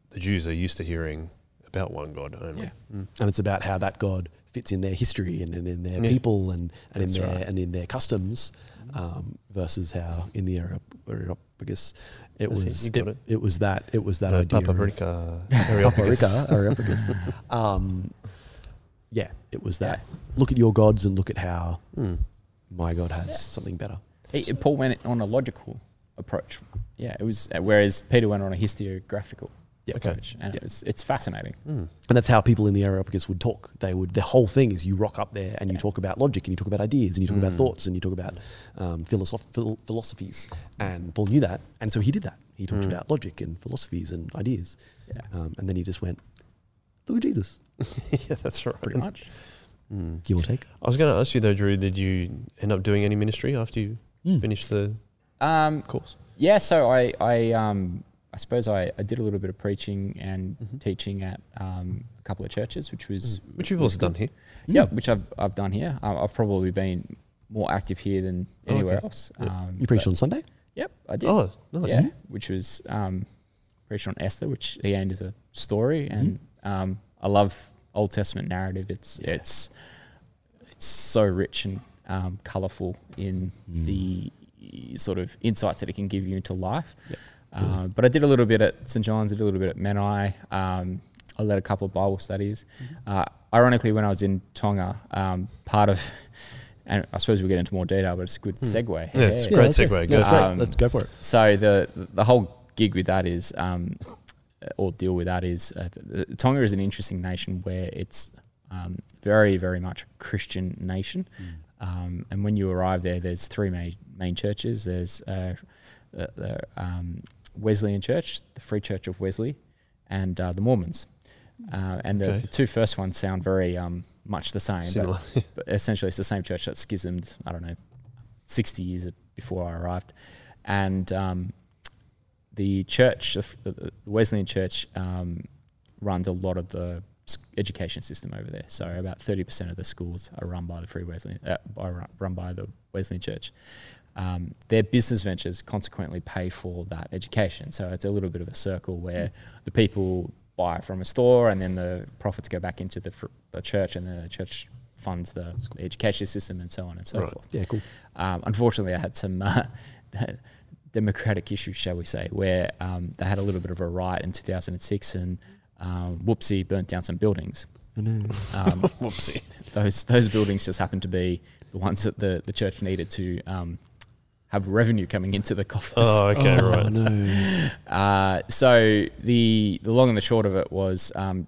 Speaker 1: the Jews are used to hearing about one God only.
Speaker 3: Yeah.
Speaker 1: Mm.
Speaker 2: and it's about how that God fits in their history and, and in their
Speaker 1: Yeah.
Speaker 2: people and, and in their
Speaker 1: right.
Speaker 2: and in their customs um, versus how in the Areop- Areopagus it
Speaker 1: That's
Speaker 2: was
Speaker 1: you
Speaker 2: it,
Speaker 1: it.
Speaker 2: it was that it was that
Speaker 1: The
Speaker 2: idea of-
Speaker 1: paprika. <laughs>
Speaker 2: Paprika, Areopagus. <laughs> um, yeah, it was that. Look at your gods and look at how
Speaker 1: Mm.
Speaker 2: my God has something better.
Speaker 3: He, Paul went on a logical approach. Yeah, it was. uh, Whereas Peter went on a historiographical
Speaker 2: Yeah, okay.
Speaker 3: approach, and
Speaker 2: Yeah.
Speaker 3: it was, it's fascinating.
Speaker 1: Mm.
Speaker 2: And that's how people in the Areopagus would talk. They would. The whole thing is you rock up there and you talk about logic and you talk about ideas and you talk about
Speaker 1: Mm.
Speaker 2: thoughts and you talk about um, philosoph- phil- philosophies. And Paul knew that, and so he did that. He talked
Speaker 1: Mm.
Speaker 2: about logic and philosophies and ideas.
Speaker 3: Yeah,
Speaker 2: Um, and then he just went, "Look at Jesus, <laughs>
Speaker 1: yeah, that's right.
Speaker 3: pretty much.
Speaker 1: Mm.
Speaker 2: give or take."
Speaker 1: I was going to ask you though, Drew. Did you end up doing any ministry after you
Speaker 2: Mm.
Speaker 1: finished the
Speaker 3: Um,
Speaker 1: course?
Speaker 3: yeah, so I, I, um, I suppose I, I did a little bit of preaching and
Speaker 1: Mhm.
Speaker 3: teaching at um, a couple of churches, which was
Speaker 1: Which you've also done here.
Speaker 3: yeah, which I've I've done here. I've probably been more active here than
Speaker 1: Oh,
Speaker 3: anywhere
Speaker 1: okay.
Speaker 3: else.
Speaker 1: Yeah.
Speaker 3: Um,
Speaker 2: You preached on Sunday.
Speaker 3: Yep, I did.
Speaker 1: Oh, nice.
Speaker 3: yeah, which was um, preached on Esther, which again is a story, and um, I love Old Testament narrative. It's
Speaker 2: Yeah.
Speaker 3: it's it's so rich and um, colorful in
Speaker 2: Mm.
Speaker 3: the sort of insights that it can give you into life.
Speaker 2: Yep.
Speaker 3: Uh, but I did a little bit at St John's, I did a little bit at Menai. Um, I led a couple of Bible studies. Uh, ironically, when I was in Tonga, um, part of <laughs> and I suppose we'll get into more detail, but it's a good
Speaker 1: Hmm.
Speaker 3: segue.
Speaker 1: Yeah, it's
Speaker 3: Yeah.
Speaker 1: great
Speaker 2: okay.
Speaker 1: segue.
Speaker 2: Yeah,
Speaker 1: Go for it.
Speaker 3: Um,
Speaker 2: Let's go for it.
Speaker 3: So the the whole gig with that is, um, or deal with that is, uh, th- th- Tonga is an interesting nation where it's um, very very much a Christian nation, um, and when you arrive there, there's three main main churches. There's uh, the, the um, Wesleyan Church, the Free Church of Wesley, and uh, the Mormons. Uh, and the,
Speaker 1: Okay.
Speaker 3: the two first ones sound very um, much the same, but
Speaker 1: Similar. <laughs>
Speaker 3: but essentially it's the same church that schismed, I don't know, 60 years before I arrived. And um, the church, the Wesleyan church, um, runs a lot of the education system over there. So about 30% of the schools are run by the Free Wesleyan, uh, by, run by the Wesleyan church. Um, their business ventures consequently pay for that education. So it's a little bit of a circle where the people buy from a store and then the profits go back into the, fr- the church and then the church funds the, the education system and so on and so
Speaker 1: Right.
Speaker 3: forth.
Speaker 2: Yeah, cool.
Speaker 3: Um, unfortunately, I had some uh, <laughs> democratic issues, shall we say, where um, they had a little bit of a riot in 2006 and um, whoopsie burnt down some buildings. Um, <laughs>
Speaker 1: Whoopsie. <laughs>
Speaker 3: those those buildings just happened to be the ones that the, the church needed to um, have revenue coming into the coffers.
Speaker 1: Oh, okay,
Speaker 2: oh,
Speaker 1: right.
Speaker 2: no.
Speaker 3: Uh, so the the long and the short of it was um,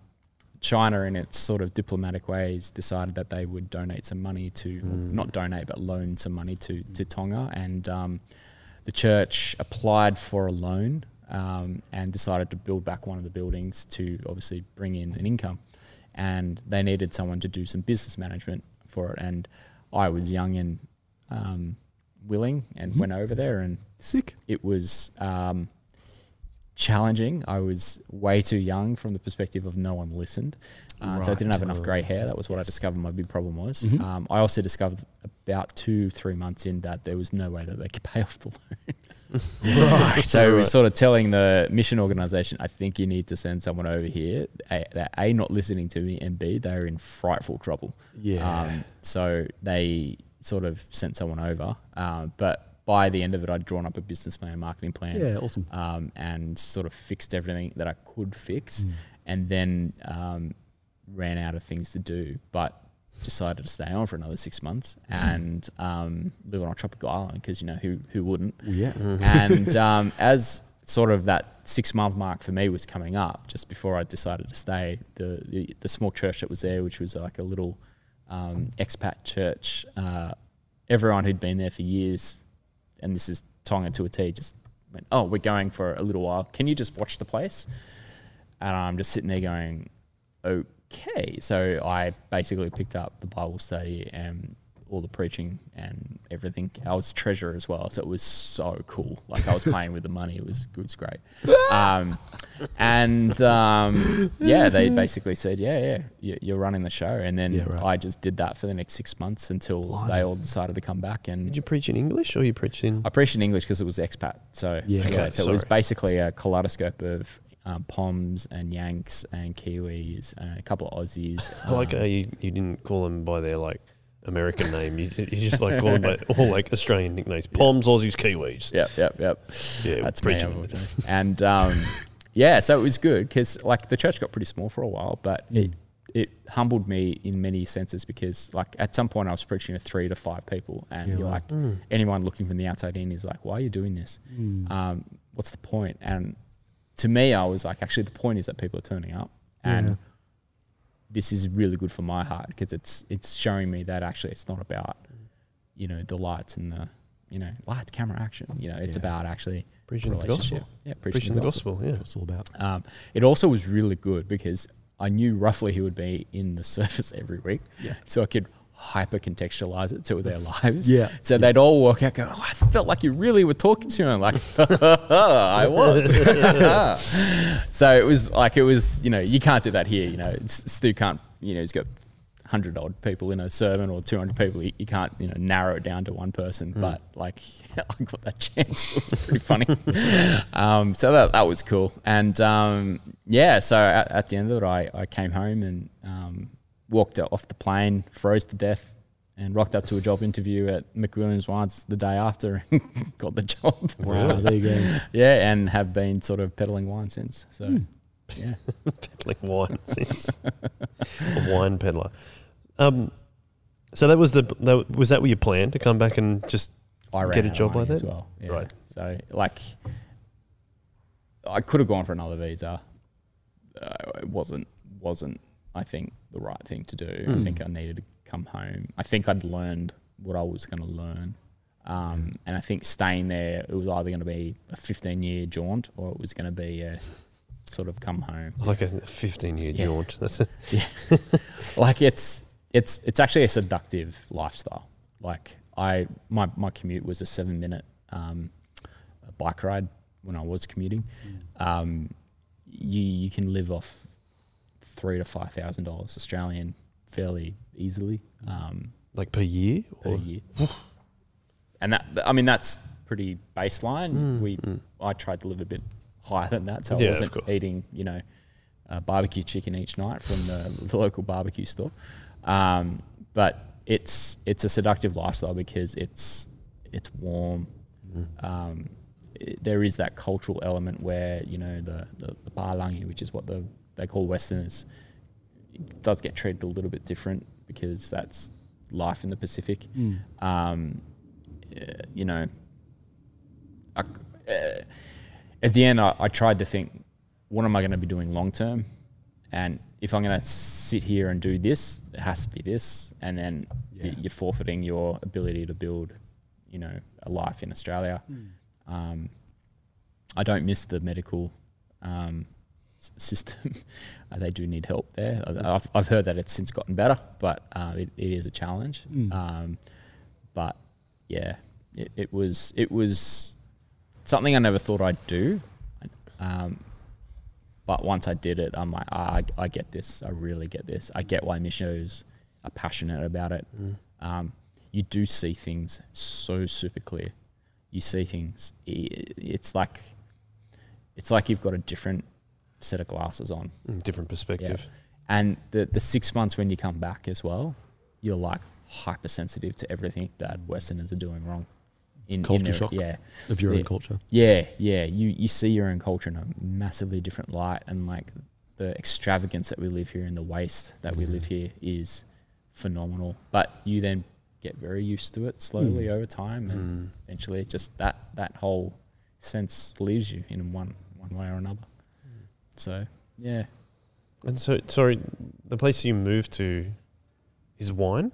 Speaker 3: China, in its sort of diplomatic ways, decided that they would donate some money to
Speaker 1: Mm.
Speaker 3: not donate but loan some money to to Tonga, and um, the church applied for a loan um, and decided to build back one of the buildings to obviously bring in an income, and they needed someone to do some business management for it, and I was young and um, willing and went over there and
Speaker 2: Sick.
Speaker 3: it was um, challenging. I was way too young from the perspective of no one listened. Uh, So I didn't have enough grey hair. That was what I discovered my big problem was.
Speaker 2: Mhm.
Speaker 3: Um, I also discovered about two, three months in that there was no way that they could pay off the loan.
Speaker 2: Right. <laughs>
Speaker 3: So we were sort of telling the mission organization, I think you need to send someone over here. A, they're A, not listening to me, and B, they're in frightful trouble.
Speaker 2: Yeah.
Speaker 3: Um, so they sort of sent someone over. Um, but by the end of it, I'd drawn up a business plan, marketing plan,
Speaker 2: yeah, awesome.
Speaker 3: um, and sort of fixed everything that I could fix,
Speaker 2: Mm.
Speaker 3: and then um, ran out of things to do. But decided to stay on for another six months <laughs> and um, live on a tropical island because you know who who wouldn't.
Speaker 2: Well, yeah.
Speaker 3: and <laughs> um, as sort of that six month mark for me was coming up, just before I decided to stay, the, the, the small church that was there, which was like a little um, expat church, uh, everyone who'd been there for years, and this is Tonga to a T, just went, "Oh, we're going for a little while. Can you just watch the place?" And I'm just sitting there going, "Okay." So I basically picked up the Bible study and all the preaching and everything. I was treasurer as well, so it was so cool. Like I was playing with the money. It was it was great. Um, and um, yeah, they basically said, "Yeah, yeah, you- you're running the show." And then
Speaker 2: Yeah, right.
Speaker 3: I just did that for the next six months until
Speaker 2: Blimey.
Speaker 3: they all decided to come back. And
Speaker 1: Did you preach in English or you preached in?
Speaker 3: I preached in English because it was expat. So
Speaker 2: Yeah,
Speaker 3: yeah,
Speaker 1: okay,
Speaker 3: so it was basically a kaleidoscope of um, Poms and Yanks and Kiwis and a couple of Aussies.
Speaker 1: I <laughs> like
Speaker 3: um,
Speaker 1: how you, you didn't call them by their like American name. You, you just like call them by <laughs> all like Australian nicknames. Poms, Aussies, Kiwis.
Speaker 3: Yep, yep, yep.
Speaker 1: Yeah,
Speaker 3: That's me.
Speaker 1: preaching.
Speaker 3: And um, <laughs> yeah, so it was good because like the church got pretty small for a while, but it it humbled me in many senses because like at some point I was preaching to three to five people, and
Speaker 2: Yeah,
Speaker 3: you're
Speaker 2: right.
Speaker 3: like anyone looking from the outside in is like, why are you doing this?
Speaker 2: Mm.
Speaker 3: Um, what's the point? And to me, I was like, actually, the point is that people are turning up, and
Speaker 2: Yeah.
Speaker 3: This is really good for my heart because it's it's showing me that actually it's not about you know the lights and the you know lights, camera, action. You know, it's
Speaker 2: Yeah.
Speaker 3: about actually
Speaker 1: Preaching the gospel.
Speaker 3: Yeah,
Speaker 1: Preaching the gospel, yeah.
Speaker 2: That's it's all about.
Speaker 3: Um, it also was really good because I knew roughly who would be in the <laughs> service every week,
Speaker 2: Yeah.
Speaker 3: so I could hyper contextualize it to their <laughs> lives.
Speaker 2: Yeah.
Speaker 3: So they'd all walk out, go, oh, "I felt like you really were talking to me." I'm like, <laughs> "I was." <laughs> so it was like it was, you know, you can't do that here. You know, Stu can't. You know, he's got hundred odd people in a sermon or two hundred people. You, you can't, you know, narrow it down to one person. But like, I got that chance. It was pretty funny. um, so that that was cool. And um, yeah, so at, at the end of it, I, I came home and um, walked off the plane, froze to death, and rocked up to a job interview at McWilliams Wines the day after <laughs> and got the job.
Speaker 2: Wow, there you go. <laughs>
Speaker 3: Yeah, and have been sort of peddling wine since. So yeah. <laughs>
Speaker 1: peddling wine since a wine peddler. Um, so that was the that, was that what you planned to come back and just Get a job like
Speaker 3: as
Speaker 1: that?
Speaker 3: well. Yeah.
Speaker 1: Right.
Speaker 3: So like, I could have gone for another visa. Uh, it wasn't wasn't I think the right thing to do. I
Speaker 1: Mm.
Speaker 3: think I needed to come home. I think I'd learned what I was going to learn. Um, and I think staying there, it was either going to be a 15 year jaunt or it was going to be a sort of come home.
Speaker 1: like a fifteen year
Speaker 3: Yeah.
Speaker 1: jaunt? That's <laughs> a,
Speaker 3: like it's it's it's actually a seductive lifestyle. Like I my my commute was a seven minute um, bike ride when I was commuting. Um, you you can live off three to five thousand dollars Australian fairly easily um,
Speaker 1: like per year.
Speaker 3: per
Speaker 1: Or?
Speaker 3: year, and that I mean that's pretty baseline.
Speaker 1: Mm,
Speaker 3: we
Speaker 1: mm.
Speaker 3: I tried to live a bit higher than that, so
Speaker 1: Yeah,
Speaker 3: I wasn't eating, you know, uh, barbecue chicken each night from the, <laughs> the local barbecue store. Um, but it's it's a seductive lifestyle because it's it's warm.
Speaker 1: Mm.
Speaker 3: Um, it, there is that cultural element where you know the the, the which is what the they call Westerners, it does get treated a little bit different because that's life in the Pacific
Speaker 2: Mm.
Speaker 3: um, you know, I, uh, at the end, I, I tried to think, what am I going to be doing long term? And if I'm going to sit here and do this, it has to be this. And then y-
Speaker 2: Yeah.
Speaker 3: you're forfeiting your ability to build, you know, a life in Australia. Um, I don't miss the medical um, system. <laughs> uh, they do need help there. I've, I've heard that it's since gotten better, but uh, it, it is a challenge.
Speaker 2: Mm.
Speaker 3: Um, but yeah, it, it was it was something I never thought I'd do. Um, but once I did it, I'm like, ah, I, I get this. I really get this. I get why missionaries are passionate about it.
Speaker 1: Mm.
Speaker 3: Um, you do see things so super clear. You see things. i- It's like it's like you've got a different set of glasses on.
Speaker 1: Mm, Different perspective.
Speaker 3: And the the six months when you come back as well, you're like hypersensitive to everything that Westerners are doing wrong. In, in
Speaker 2: Culture
Speaker 3: their-
Speaker 2: shock.
Speaker 3: Yeah.
Speaker 2: Of your own culture.
Speaker 3: Yeah, yeah. You you see your own culture in a massively different light, and like the extravagance that we live here and the waste that we live here is phenomenal. But you then get very used to it slowly
Speaker 2: Mm.
Speaker 3: over time, and
Speaker 1: Mm.
Speaker 3: eventually, it just that that whole sense leaves you in one one way or another. So yeah,
Speaker 1: And so, sorry, the place you moved to is wine?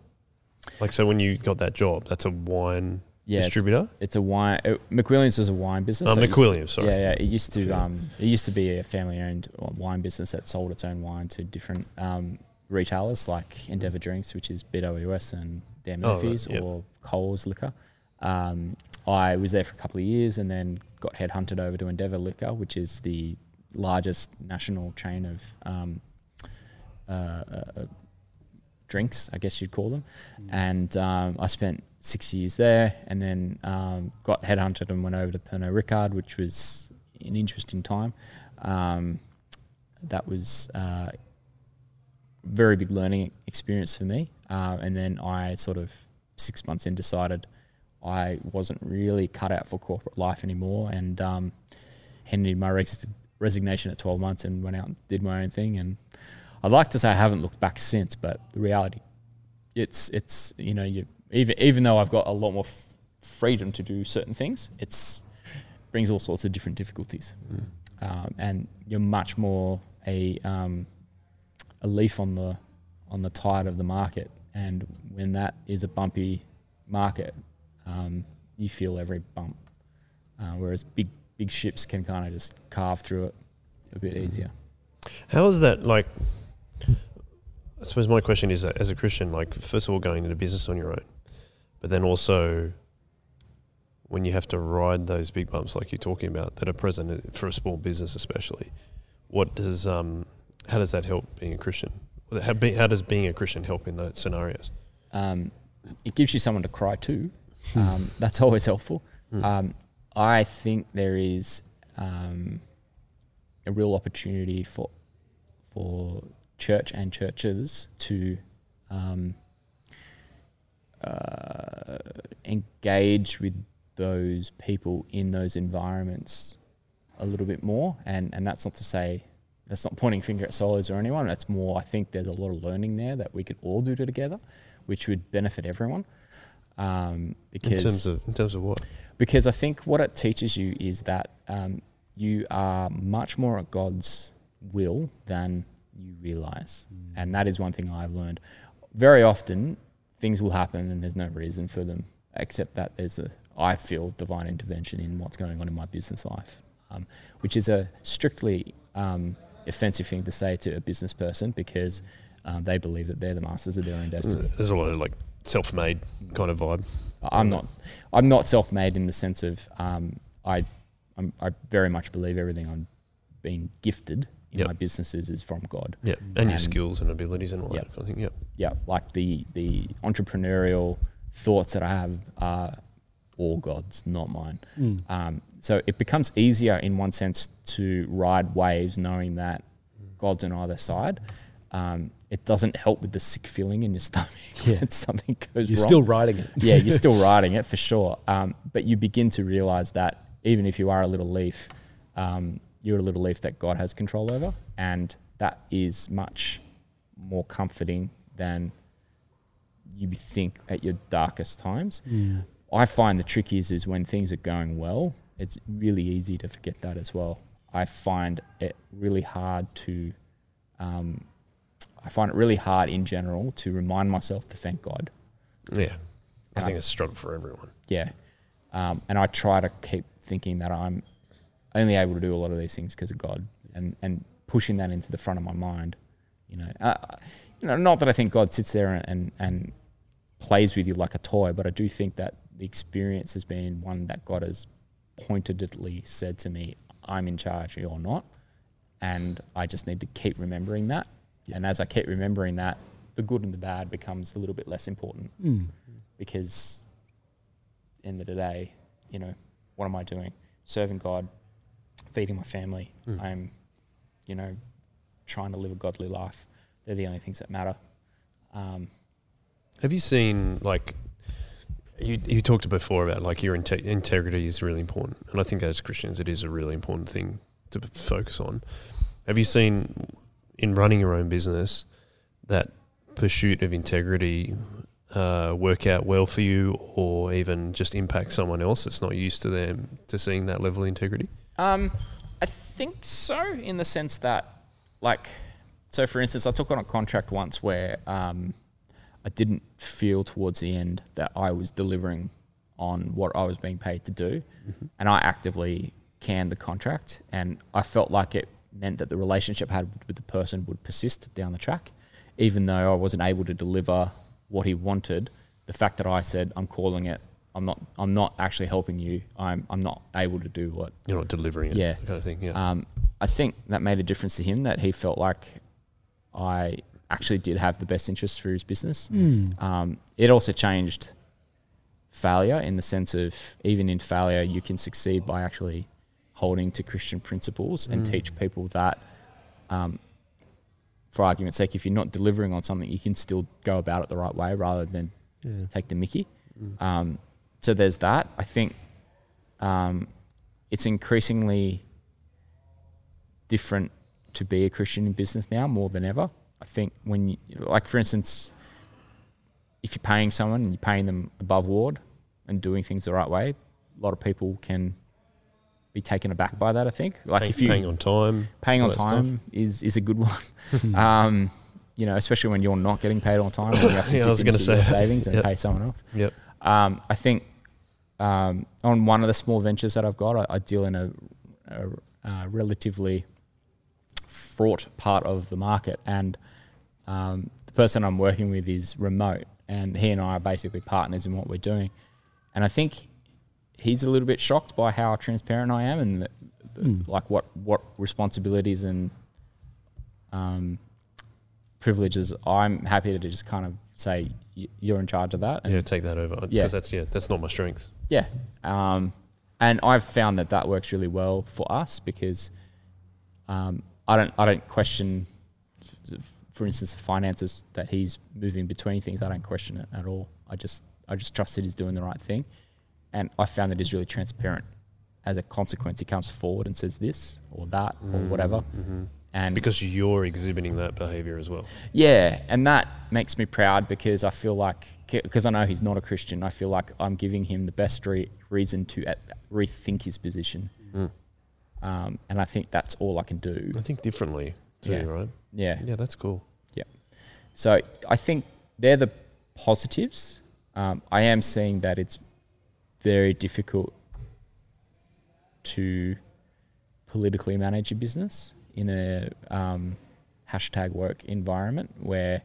Speaker 1: Like, so when you got that job, that's a wine
Speaker 3: yeah.
Speaker 1: Distributor?
Speaker 3: it's a wine. It, McWilliams is a wine business.
Speaker 1: Oh,
Speaker 3: so it used to-
Speaker 1: McWilliams, sorry.
Speaker 3: Yeah, yeah. It used to um, it used to be a family-owned wine business that sold its own wine to different um, retailers like Endeavour Drinks, which is BWS and Dan
Speaker 1: Oh, right,
Speaker 3: Murphy's,
Speaker 1: yep.
Speaker 3: or Coles Liquor. Um, I was there for a couple of years and then got headhunted over to Endeavour Liquor, which is the largest national chain of um, uh, uh, uh, drinks, I guess you'd call them. And um, I spent six years there, and then um, got headhunted and went over to Pernod Ricard, which was an interesting time. Um, that was uh, very big learning experience for me. Uh, and then I sort of six months in decided I wasn't really cut out for corporate life anymore, and um, handed in my res- resignation at 12 months and went out and did my own thing. And I'd like to say I haven't looked back since, but the reality, it's it's you know you even even though I've got a lot more f- freedom to do certain things, it's brings all sorts of different difficulties, um, and you're much more a um, a leaf on the on the tide of the market, and when that is a bumpy market, um, you feel every bump, uh, whereas big big ships can kind of just carve through it a bit easier.
Speaker 1: How is that like? I suppose my question is that as a Christian, like first of all, going into business on your own, but then also when you have to ride those big bumps like you're talking about that are present for a small business, especially, what does um, how does that help being a Christian? How, be, how does being a Christian help in those scenarios?
Speaker 3: um, it gives you someone to cry to. Um, that's always helpful.
Speaker 1: Mm.
Speaker 3: I think there is um, a real opportunity for for church and churches to um, uh, engage with those people in those environments a little bit more. And and that's not to say that's not pointing finger at solos or anyone. That's more. I think there's a lot of learning there that we could all do together, which would benefit everyone. Um, because
Speaker 1: in terms of in terms of what?
Speaker 3: Because I think what it teaches you is that um, you are much more at God's will than you realize, and that is one thing I've learned. Very often, things will happen, and there's no reason for them except that there's a I feel divine intervention in what's going on in my business life, um, which is a strictly um, offensive thing to say to a business person because um, they believe that they're the masters of their own destiny.
Speaker 1: There's a lot of like self-made kind of vibe.
Speaker 3: I'm not. I'm not self-made in the sense of um, I. I'm, I very much believe everything I'm being gifted in
Speaker 1: Yep.
Speaker 3: my businesses is from God.
Speaker 1: Yeah, and your skills and abilities and all
Speaker 3: Yep.
Speaker 1: that. I think. Yeah.
Speaker 3: Yeah, like the the entrepreneurial thoughts that I have are all God's, not mine.
Speaker 2: Mm.
Speaker 3: Um, so it becomes easier in one sense to ride waves knowing that God's on either side. Um, it doesn't help with the sick feeling in your stomach <laughs>
Speaker 2: Yeah.
Speaker 3: when something goes
Speaker 2: You're
Speaker 3: wrong.
Speaker 2: still riding it.
Speaker 3: yeah, you're <laughs> still riding it for sure. Um, but you begin to realize that even if you are a little leaf, um, you're a little leaf that God has control over, and that is much more comforting than you think at your darkest times.
Speaker 2: Mm.
Speaker 3: I find the trick is is when things are going well, it's really easy to forget that as well. I find it really hard to, um, I find it really hard in general to remind myself to thank God.
Speaker 1: Yeah. I
Speaker 3: And
Speaker 1: think
Speaker 3: I-
Speaker 1: it's a struggle for everyone.
Speaker 3: Yeah. Um, and I try to keep thinking that I'm only able to do a lot of these things because of God and, and pushing that into the front of my mind. You know, uh, you know, not that I think God sits there and, and and plays with you like a toy, but I do think that the experience has been one that God has pointedly said to me, "I'm in charge, you're not," and I just need to keep remembering that. And as I keep remembering that, the good and the bad becomes a little bit less important
Speaker 2: Mm.
Speaker 3: because end of the day, you know, what am I doing? Serving God, feeding my family.
Speaker 1: Mm.
Speaker 3: I'm, you know, trying to live a godly life. They're the only things that matter. Um,
Speaker 1: Have you seen like you you talked before about like your inte- integrity is really important, and I think as Christians it is a really important thing to focus on. Have you seen in running your own business that pursuit of integrity uh, work out well for you, or even just impact someone else that's not used to them to seeing that level of integrity?
Speaker 3: Um, I think so, in the sense that, like, so for instance, I took on a contract once where um, I didn't feel towards the end that I was delivering on what I was being paid to do, and I actively canned the contract, and I felt like it meant that the relationship I had with the person would persist down the track, even though I wasn't able to deliver what he wanted. The fact that I said I'm calling it. I'm not. I'm not actually helping you. I'm. I'm not able to do what
Speaker 1: You're not delivering it,
Speaker 3: Yeah.
Speaker 1: kind of thing. Yeah,
Speaker 3: um, I think that made a difference to him that he felt like I actually did have the best interest for his business.
Speaker 2: Mm.
Speaker 3: Um, it also changed failure in the sense of even in failure, you can succeed by actually holding to Christian principles and
Speaker 1: Mm.
Speaker 3: teach people that, um, for argument's sake, if you're not delivering on something, you can still go about it the right way rather than
Speaker 2: Yeah.
Speaker 3: take the mickey.
Speaker 1: Mm.
Speaker 3: Um, so there's that. I think um, it's increasingly different to be a Christian in business now more than ever. I think when, you, like for instance, if you're paying someone and you're paying them above board and doing things the right way, a lot of people can be taken aback by that. I think, like
Speaker 1: Paying-
Speaker 3: if you
Speaker 1: paying on time,
Speaker 3: paying on
Speaker 1: that stuff.
Speaker 3: time is is a good one. <laughs> <laughs> um, you know, especially when you're not getting paid on time and you have to <laughs>
Speaker 1: Yeah, I was gonna say
Speaker 3: your savings and
Speaker 1: Yep.
Speaker 3: pay someone else.
Speaker 1: Yep.
Speaker 3: Um, I think um, on one of the small ventures that I've got, I, I deal in a, a, uh relatively fraught part of the market, and um, the person I'm working with is remote, and he and I are basically partners in what we're doing. And I think he's a little bit shocked by how transparent I am and the, the-
Speaker 2: Mm.
Speaker 3: like what what responsibilities and um, privileges I'm happy to just kind of say you're in charge of that. And
Speaker 1: yeah, take that over. Because
Speaker 3: Yeah.
Speaker 1: that's yeah, that's not my strength.
Speaker 3: yeah. Um, and I've found that that works really well for us because um, I don't I don't question, for instance, the finances that he's moving between things. I don't question it at all. I just I just trust that he's doing the right thing, and I found that he's really transparent. As a consequence, he comes forward and says this or that or whatever,
Speaker 1: hmm
Speaker 3: and
Speaker 1: Because you're exhibiting that behavior as well.
Speaker 3: yeah, and that makes me proud because I feel like, because I know he's not a Christian, I feel like I'm giving him the best re- reason to uh, rethink his position.
Speaker 1: Mm.
Speaker 3: Um, and I think that's all I can do.
Speaker 1: I think differently too,
Speaker 3: Yeah.
Speaker 1: right?
Speaker 3: Yeah.
Speaker 1: Yeah, that's cool. Yeah.
Speaker 3: So I think they're the positives. Um, I am seeing that it's very difficult to politically manage a business in a um, hashtag work environment where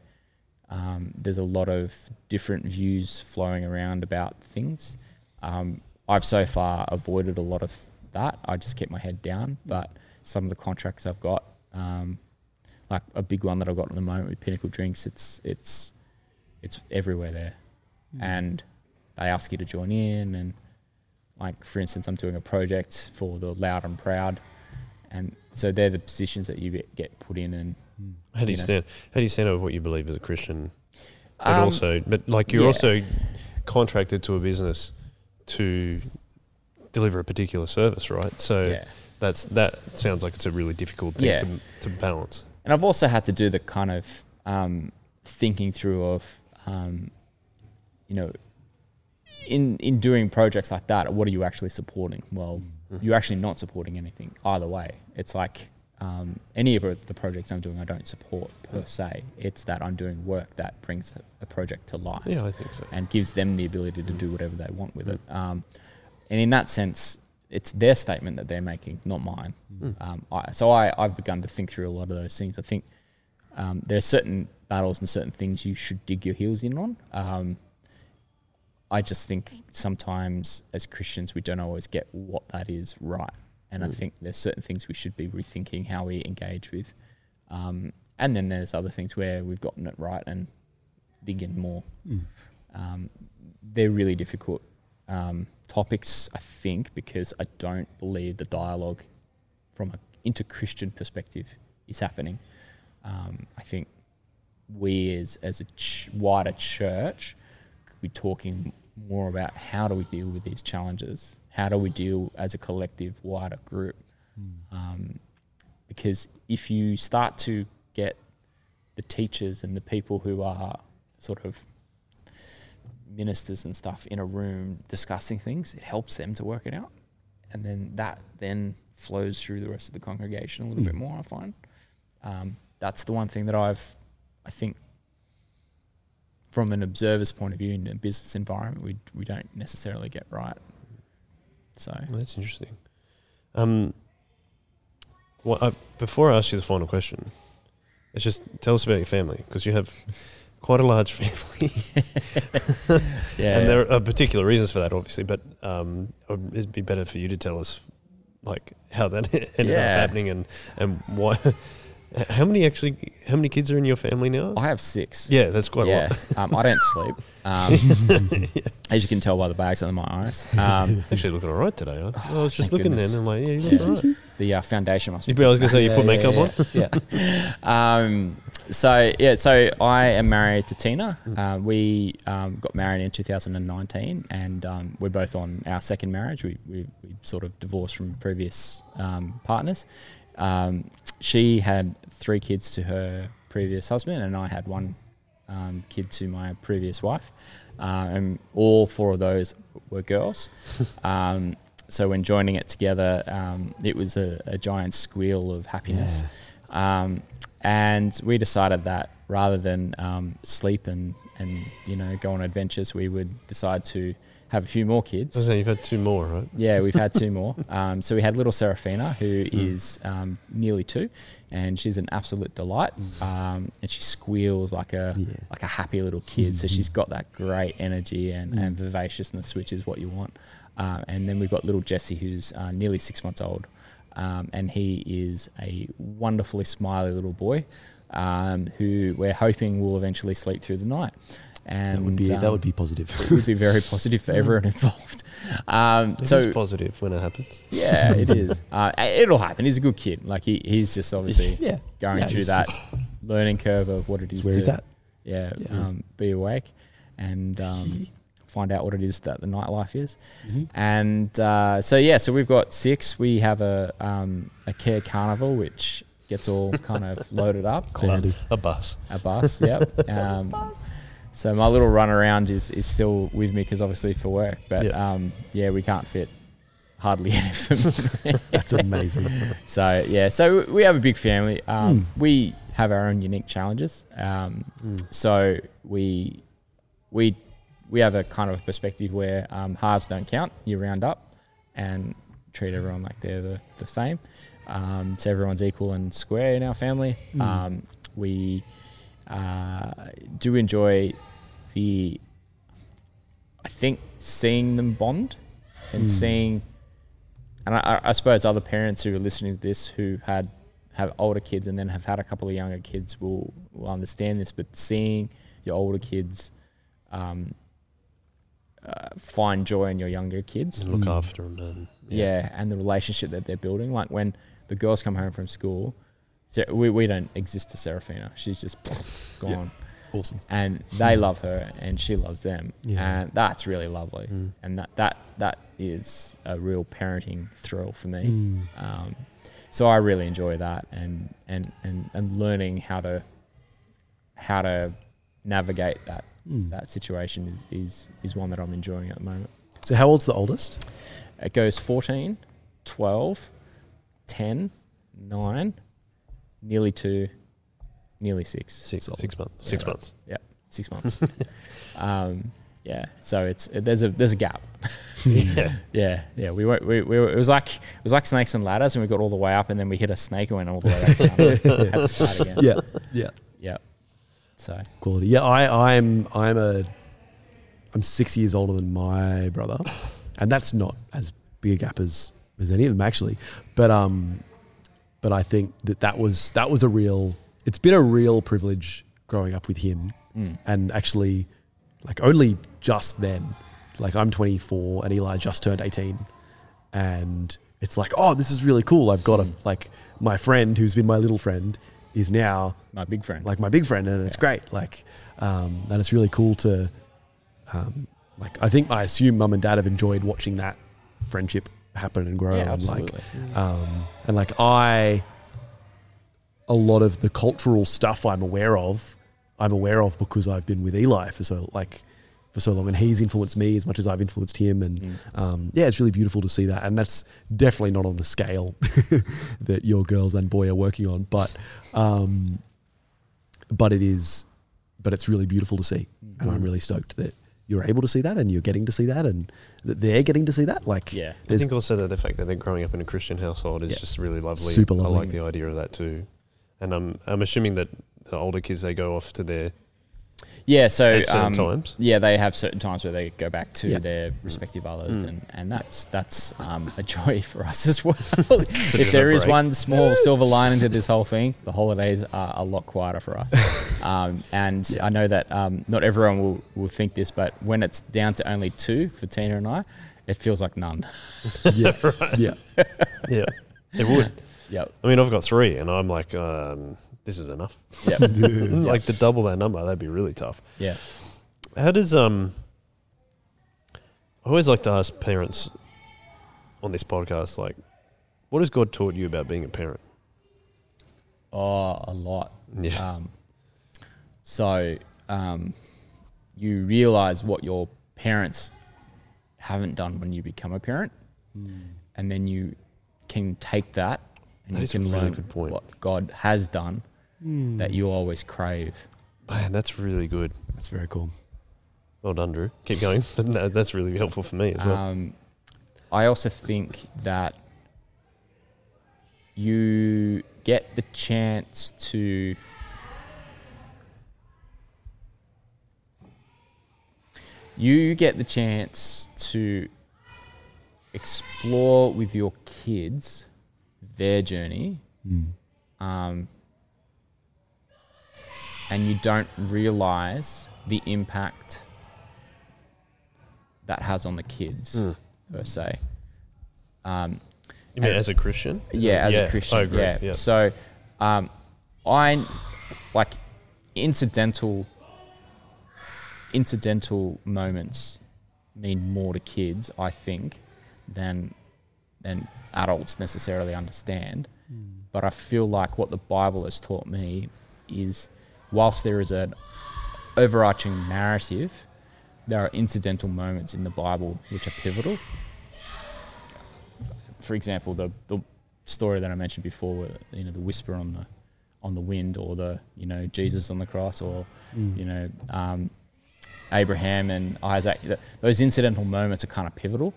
Speaker 3: um, there's a lot of different views flowing around about things. Um, I've so far avoided a lot of that. I just kept my head down, but some of the contracts I've got, um, like a big one that I've got at the moment with Pinnacle Drinks, it's it's it's everywhere there, and they ask you to join in. And like for instance, I'm doing a project for the Loud and Proud, and so they're the positions that you get- put in. And
Speaker 1: How do you
Speaker 3: You know.
Speaker 1: stand? How do you stand over what you believe as a Christian? But
Speaker 3: Um,
Speaker 1: also, but like you're
Speaker 3: yeah.
Speaker 1: also contracted to a business to deliver a particular service, right? So
Speaker 3: yeah.
Speaker 1: that's that sounds like it's a really difficult thing
Speaker 3: Yeah.
Speaker 1: to, to balance.
Speaker 3: And I've also had to do the kind of um, thinking through of, um, you know, in in doing projects like that, what are you actually supporting? Well,
Speaker 1: Mhm.
Speaker 3: you're actually not supporting anything either way. It's like um, any of the projects I'm doing, I don't support per se. It's that I'm doing work that brings a, project to life
Speaker 1: Yeah, I think so.
Speaker 3: and gives them the ability to do whatever they want with it. Um, and in that sense, it's their statement that they're making, not mine.
Speaker 1: Mm.
Speaker 3: Um, I, so I, I've begun to think through a lot of those things. I think um, there are certain battles and certain things you should dig your heels in on. I just think sometimes as Christians we don't always get what that is right, and I
Speaker 1: Mm.
Speaker 3: think there's certain things we should be rethinking how we engage with, um, and then there's other things where we've gotten it right and dig in more.
Speaker 2: Mm.
Speaker 3: Um, they're really difficult um, topics, I think, because I don't believe the dialogue from an inter Christian perspective is happening. Um, I think we, as, as a ch- wider church, be talking more about how do we deal with these challenges? How do we deal as a collective, wider group? Um, because if you start to get the teachers and the people who are sort of ministers and stuff in a room discussing things, it helps them to work it out. And then that then flows through the rest of the congregation a little
Speaker 2: Mm.
Speaker 3: bit more, I find. Um, that's the one thing that I've, I think, from an observer's point of view in a business environment, we, we don't necessarily get right. So,
Speaker 1: Well, That's interesting. Um, well, I, before I ask you the final question, it's just tell us about your family because you have <laughs> quite a large family, <laughs>
Speaker 3: yeah.
Speaker 1: and there are particular reasons for that, obviously. But um, it'd be better for you to tell us, like how that <laughs> ended
Speaker 3: Yeah.
Speaker 1: up happening and and why. How many actually? How many kids are in your family now?
Speaker 3: I have six.
Speaker 1: yeah, that's quite
Speaker 3: yeah.
Speaker 1: a <laughs>
Speaker 3: um, I don't sleep. Um, <laughs> as you can tell by the bags under my eyes. Um. <laughs>
Speaker 1: Actually, looking all right today. Huh? I was just looking
Speaker 3: goodness.
Speaker 1: then and like, yeah, you look all right.
Speaker 3: the uh, foundation must be.
Speaker 1: You, I was going to say you
Speaker 3: Yeah,
Speaker 1: put
Speaker 3: yeah,
Speaker 1: makeup
Speaker 3: yeah,
Speaker 1: on.
Speaker 3: yeah. Um, so yeah, so I am married to Tina.
Speaker 1: Mm.
Speaker 3: Uh, we um, got married in 2019, and um, we're both on our second marriage. We, we, we sort of divorced from previous um, partners. Um, she had three kids to her previous husband, and I had one um, kid to my previous wife. Uh, and all four of those were girls. <laughs> um, so when joining it together, um, it was a, a giant squeal of happiness. Um, and we decided that rather than um, sleep and, and you know go on adventures, we would decide to have a few more kids.
Speaker 1: saying you've had two more, right?
Speaker 3: Yeah, we've had two <laughs> more. Um, so we had little Serafina, who
Speaker 1: Mm.
Speaker 3: is um, nearly two, and she's an absolute delight. Um, and she squeals like a
Speaker 2: Yeah.
Speaker 3: like a happy little kid. So she's got that great energy and,
Speaker 2: Mm.
Speaker 3: and vivaciousness, which is what you want. Um, and then we've got little Jesse, who's uh, nearly six months old, um, and he is a wonderfully smiley little boy, um, who we're hoping will eventually sleep through the night. And
Speaker 2: That would be that
Speaker 3: um,
Speaker 2: would be positive.
Speaker 3: it would be very positive for <laughs> everyone involved. Um,
Speaker 1: It is
Speaker 3: so
Speaker 1: positive when it happens.
Speaker 3: yeah, it <laughs> is. Uh, it'll happen. He's a good kid. Like he, he's just obviously <laughs>
Speaker 2: yeah,
Speaker 3: going
Speaker 2: Yeah,
Speaker 3: through that learning curve of what it is
Speaker 2: That's where
Speaker 3: to
Speaker 2: he's at.
Speaker 3: yeah,
Speaker 2: Yeah.
Speaker 3: Um, be awake and um, find out what it is that the nightlife is.
Speaker 2: Mhm.
Speaker 3: And uh, so yeah, so we've got six. We have a um, a Kia Carnival which gets all kind of loaded up.
Speaker 2: Cloudy.
Speaker 1: A bus.
Speaker 3: A bus, yep. Um, so my little run around is, is still with me because obviously for work, but
Speaker 1: Yeah.
Speaker 3: um, yeah, we can't fit hardly <laughs> any of them. <laughs>
Speaker 2: That's amazing. <laughs>
Speaker 3: so yeah, so we have a big family. Um,
Speaker 2: Mm.
Speaker 3: We have our own unique challenges. Um,
Speaker 1: Mm.
Speaker 3: so we we we have a kind of perspective where um, halves don't count. You round up and treat everyone like they're the, the same. Um, so everyone's equal and square in our family.
Speaker 2: Mm.
Speaker 3: Um, we uh, do enjoy the, I think, seeing them bond and
Speaker 2: Mm.
Speaker 3: seeing, and I, I- suppose other parents who are listening to this who had have older kids and then have had a couple of younger kids will, will understand this. But seeing your older kids um, uh, find joy in your younger kids,
Speaker 1: And look
Speaker 2: Mm.
Speaker 1: after them. And,
Speaker 3: yeah. and the relationship that they're building. Like when the girls come home from school, we, we don't exist to Serafina. She's just gone.
Speaker 2: Awesome.
Speaker 3: And they love her and she loves them.
Speaker 2: Yeah.
Speaker 3: And that's really lovely.
Speaker 1: Mm.
Speaker 3: And that, that that is a real parenting thrill for me.
Speaker 2: Mm.
Speaker 3: Um, so I really enjoy that and, and, and, and learning how to how to navigate that
Speaker 2: Mm.
Speaker 3: that situation is, is is one that I'm enjoying at the moment.
Speaker 2: So how old's the oldest?
Speaker 3: It goes 14, 12, 10, 9, nearly 2, nearly 6.
Speaker 1: Six,
Speaker 2: Solid.
Speaker 1: six months. Six
Speaker 3: Yeah.
Speaker 1: months.
Speaker 3: 6 <laughs> months. um, yeah, so it's there's a there's a gap. <laughs>
Speaker 1: yeah.
Speaker 3: Yeah, yeah. We went. We, we were, it was like it was like snakes and ladders, and we got all the way up, and then we hit a snake and went all the way back down. <laughs> Had to start again.
Speaker 2: yeah, yeah.
Speaker 3: yeah. So
Speaker 2: Quality. Yeah, I, I'm I'm a I'm six years older than my brother, and that's not as big a gap as as any of them actually. But um, but I think that that was that was a real. It's been a real privilege growing up with him,
Speaker 3: mm,
Speaker 2: and actually, like only just then, like I'm 24 and Eli just turned 18, and it's like, oh, this is really cool. I've got a like my friend who's been my little friend is now
Speaker 3: my big friend.
Speaker 2: like my big friend, and it's
Speaker 3: Yeah.
Speaker 2: great. Like, um, and it's really cool to, um, like, I think I assume mum and dad have enjoyed watching that friendship happen and grow,
Speaker 3: yeah,
Speaker 2: and
Speaker 3: absolutely.
Speaker 2: like, um, and like I, a lot of the cultural stuff I'm aware of, I'm aware of because I've been with Eli for so like. For so long, and he's influenced me as much as I've influenced him, and
Speaker 3: Mm.
Speaker 2: um, yeah, it's really beautiful to see that, and that's definitely not on the scale <laughs> that your girls and boy are working on, but um, but it is, but it's really beautiful to see, and I'm really stoked that you're able to see that, and you're getting to see that, and that they're getting to see that. Like,
Speaker 3: Yeah.
Speaker 1: I think also that the fact that they're growing up in a Christian household is
Speaker 2: Yeah.
Speaker 1: just really lovely.
Speaker 2: Super lovely.
Speaker 1: I like the idea of that too. And I'm I'm assuming that the older kids they go off to their
Speaker 3: Yeah. So
Speaker 1: at certain
Speaker 3: um,
Speaker 1: times.
Speaker 3: Yeah, they have certain times where they go back to
Speaker 2: Yeah.
Speaker 3: their respective others,
Speaker 1: Mm.
Speaker 3: and, and that's that's um, a <laughs> joy for us as well.
Speaker 1: bit
Speaker 3: if there
Speaker 1: a
Speaker 3: is
Speaker 1: break.
Speaker 3: one small silver lining to this whole thing, the holidays are a lot quieter for us. <laughs> um, and I know that um, not everyone will, will think this, but when it's down to only two for Tina and I, it feels like none.
Speaker 2: yeah, <laughs> yeah,
Speaker 1: Yeah, it would.
Speaker 3: Yep.
Speaker 1: I mean, I've got three, and I'm like, um, this is enough. <laughs>
Speaker 3: Yep.
Speaker 1: like to double that number, that'd be really tough.
Speaker 3: yeah.
Speaker 1: How does um? I always like to ask parents on this podcast, like, what has God taught you about being a parent?
Speaker 3: Oh, a lot.
Speaker 1: Yeah,
Speaker 3: Um, so um, you realize what your parents haven't done when you become a parent, and then you can take that and
Speaker 1: That
Speaker 3: you
Speaker 1: is a
Speaker 3: can
Speaker 1: really
Speaker 3: learn
Speaker 1: good point.
Speaker 3: what God has done that you always crave.
Speaker 1: man, that's really good.
Speaker 2: that's very cool.
Speaker 1: Well done, Drew. Keep going. <laughs> No, that's really helpful for me as well.
Speaker 3: Um, I also think that you get the chance to you get the chance to explore with your kids their journey um, and you don't realize the impact that has on the kids
Speaker 1: Mm.
Speaker 3: per se. Um,
Speaker 1: You mean as a Christian? Is
Speaker 3: yeah, as a Christian.
Speaker 1: I agree.
Speaker 3: Yeah.
Speaker 1: Yeah.
Speaker 3: So, um, I like incidental incidental moments mean more to kids, I think, than than adults necessarily understand. But I feel like what the Bible has taught me is, whilst there is an overarching narrative, there are incidental moments in the Bible which are pivotal. For example, the the story that I mentioned before, where, you know, the whisper on the on the wind, or the you know Jesus on the cross, or you know um, Abraham and Isaac. Those incidental moments are kind of pivotal.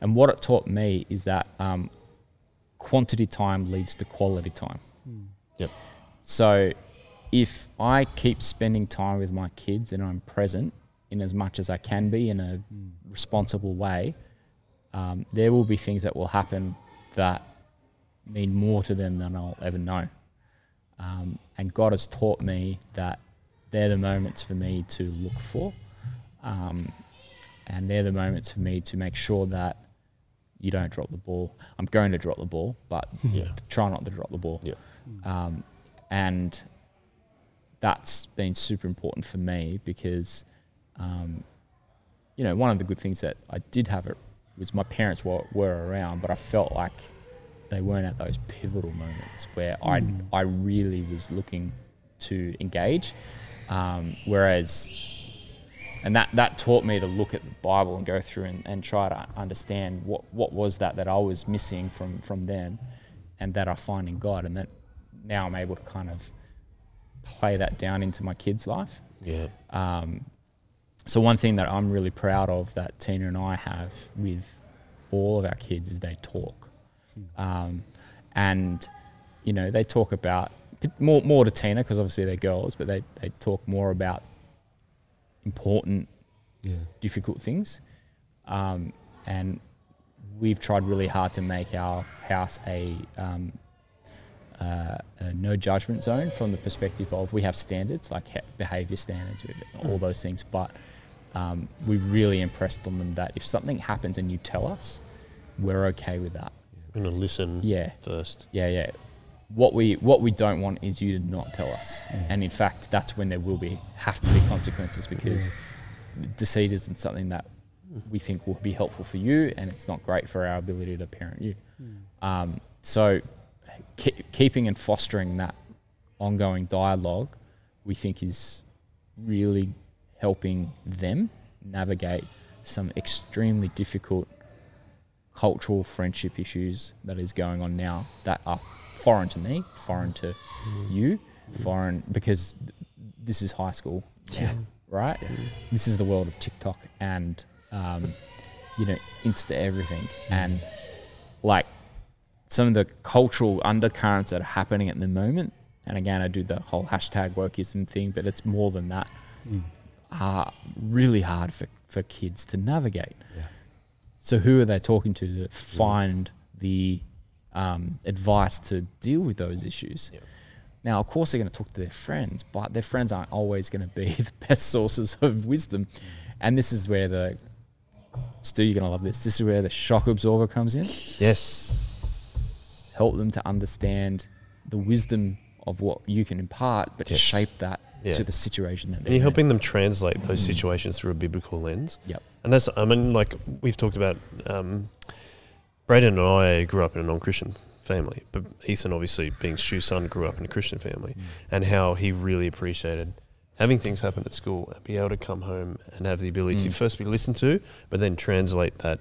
Speaker 3: And what it taught me is that um, quantity time leads to quality time.
Speaker 1: Yep.
Speaker 3: So if I keep spending time with my kids and I'm present in as much as I can be in a responsible way, um, there will be things that will happen that mean more to them than I'll ever know. Um, and God has taught me that they're the moments for me to look for. Um, and they're the moments for me to make sure that you don't drop the ball. I'm going to drop the ball, but <laughs>
Speaker 1: Yeah.
Speaker 3: try not to drop the ball.
Speaker 1: Yeah.
Speaker 3: Um, and that's been super important for me because, um, you know, one of the good things that I did have it was my parents were, were around, but I felt like they weren't at those pivotal moments where I I really was looking to engage. Um, whereas, and that that taught me to look at the Bible and go through and, and try to understand what what was that that I was missing from from them, and that I find in God, and that now I'm able to kind of play that down into my kids' life.
Speaker 1: Yeah.
Speaker 3: Um, so one thing that I'm really proud of that Tina and I have with all of our kids is they talk, um, and you know they talk about more more to Tina because obviously they're girls, but they they talk more about important,
Speaker 2: Yeah.
Speaker 3: difficult things, um, and we've tried really hard to make our house a um, uh, a no judgment zone from the perspective of we have standards like behavior standards, all those things, but um, we really impressed on them that if something happens and you tell us, we're okay with that.
Speaker 1: Going to listen
Speaker 3: Yeah,
Speaker 1: first.
Speaker 3: yeah, yeah. What we what we don't want is you to not tell us, and in fact, that's when there will be have to be consequences because deceit isn't something that we think will be helpful for you, and it's not great for our ability to parent you. Um, so, ke- keeping and fostering that ongoing dialogue, we think is really helping them navigate some extremely difficult cultural friendship issues that is going on now that are foreign to me, foreign to mm. you, foreign because this is high school, now, right? This is the world of TikTok and um, you know Insta everything mm. and like some of the cultural undercurrents that are happening at the moment. And again, I do the whole hashtag wokeism thing, but it's more than that. Mm. Are really hard for, for kids to navigate.
Speaker 2: Yeah.
Speaker 3: So who are they talking to to find the um, advice to deal with those issues?
Speaker 1: Yeah.
Speaker 3: Now, of course, they're going to talk to their friends, but their friends aren't always going to be <laughs> the best sources of wisdom. And this is where the Stu, you're going to love this. This is where the shock absorber comes in.
Speaker 1: Yes.
Speaker 3: Help them to understand the wisdom of what you can impart, but
Speaker 1: Yes.
Speaker 3: shape that
Speaker 1: Yeah.
Speaker 3: to the situation that
Speaker 1: And
Speaker 3: they're
Speaker 1: you're
Speaker 3: in.
Speaker 1: helping them translate those situations through a biblical lens.
Speaker 3: Yep.
Speaker 1: And that's, I mean, like we've talked about, um, Braden and I grew up in a non Christian family, but Ethan, obviously, being Stu's son, grew up in a Christian family, and how he really appreciated having things happen at school and be able to come home and have the ability to
Speaker 3: Mm.
Speaker 1: first be listened to, but then translate that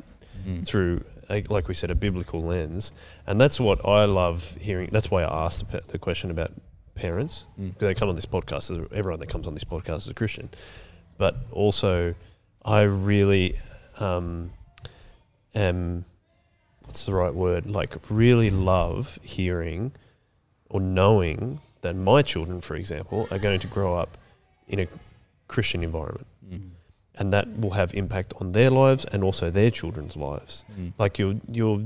Speaker 3: Mm.
Speaker 1: through, a, like we said, a biblical lens. And that's what I love hearing. That's why I asked the, pe- the question about parents.
Speaker 3: Mm.
Speaker 1: Because they come on this podcast, everyone that comes on this podcast is a Christian. But also, I really um, am, what's the right word? Like, really love hearing or knowing that my children, for example, are going to grow up in a Christian environment.
Speaker 3: Mm.
Speaker 1: And that will have impact on their lives and also their children's lives
Speaker 3: Mm.
Speaker 1: like you're you're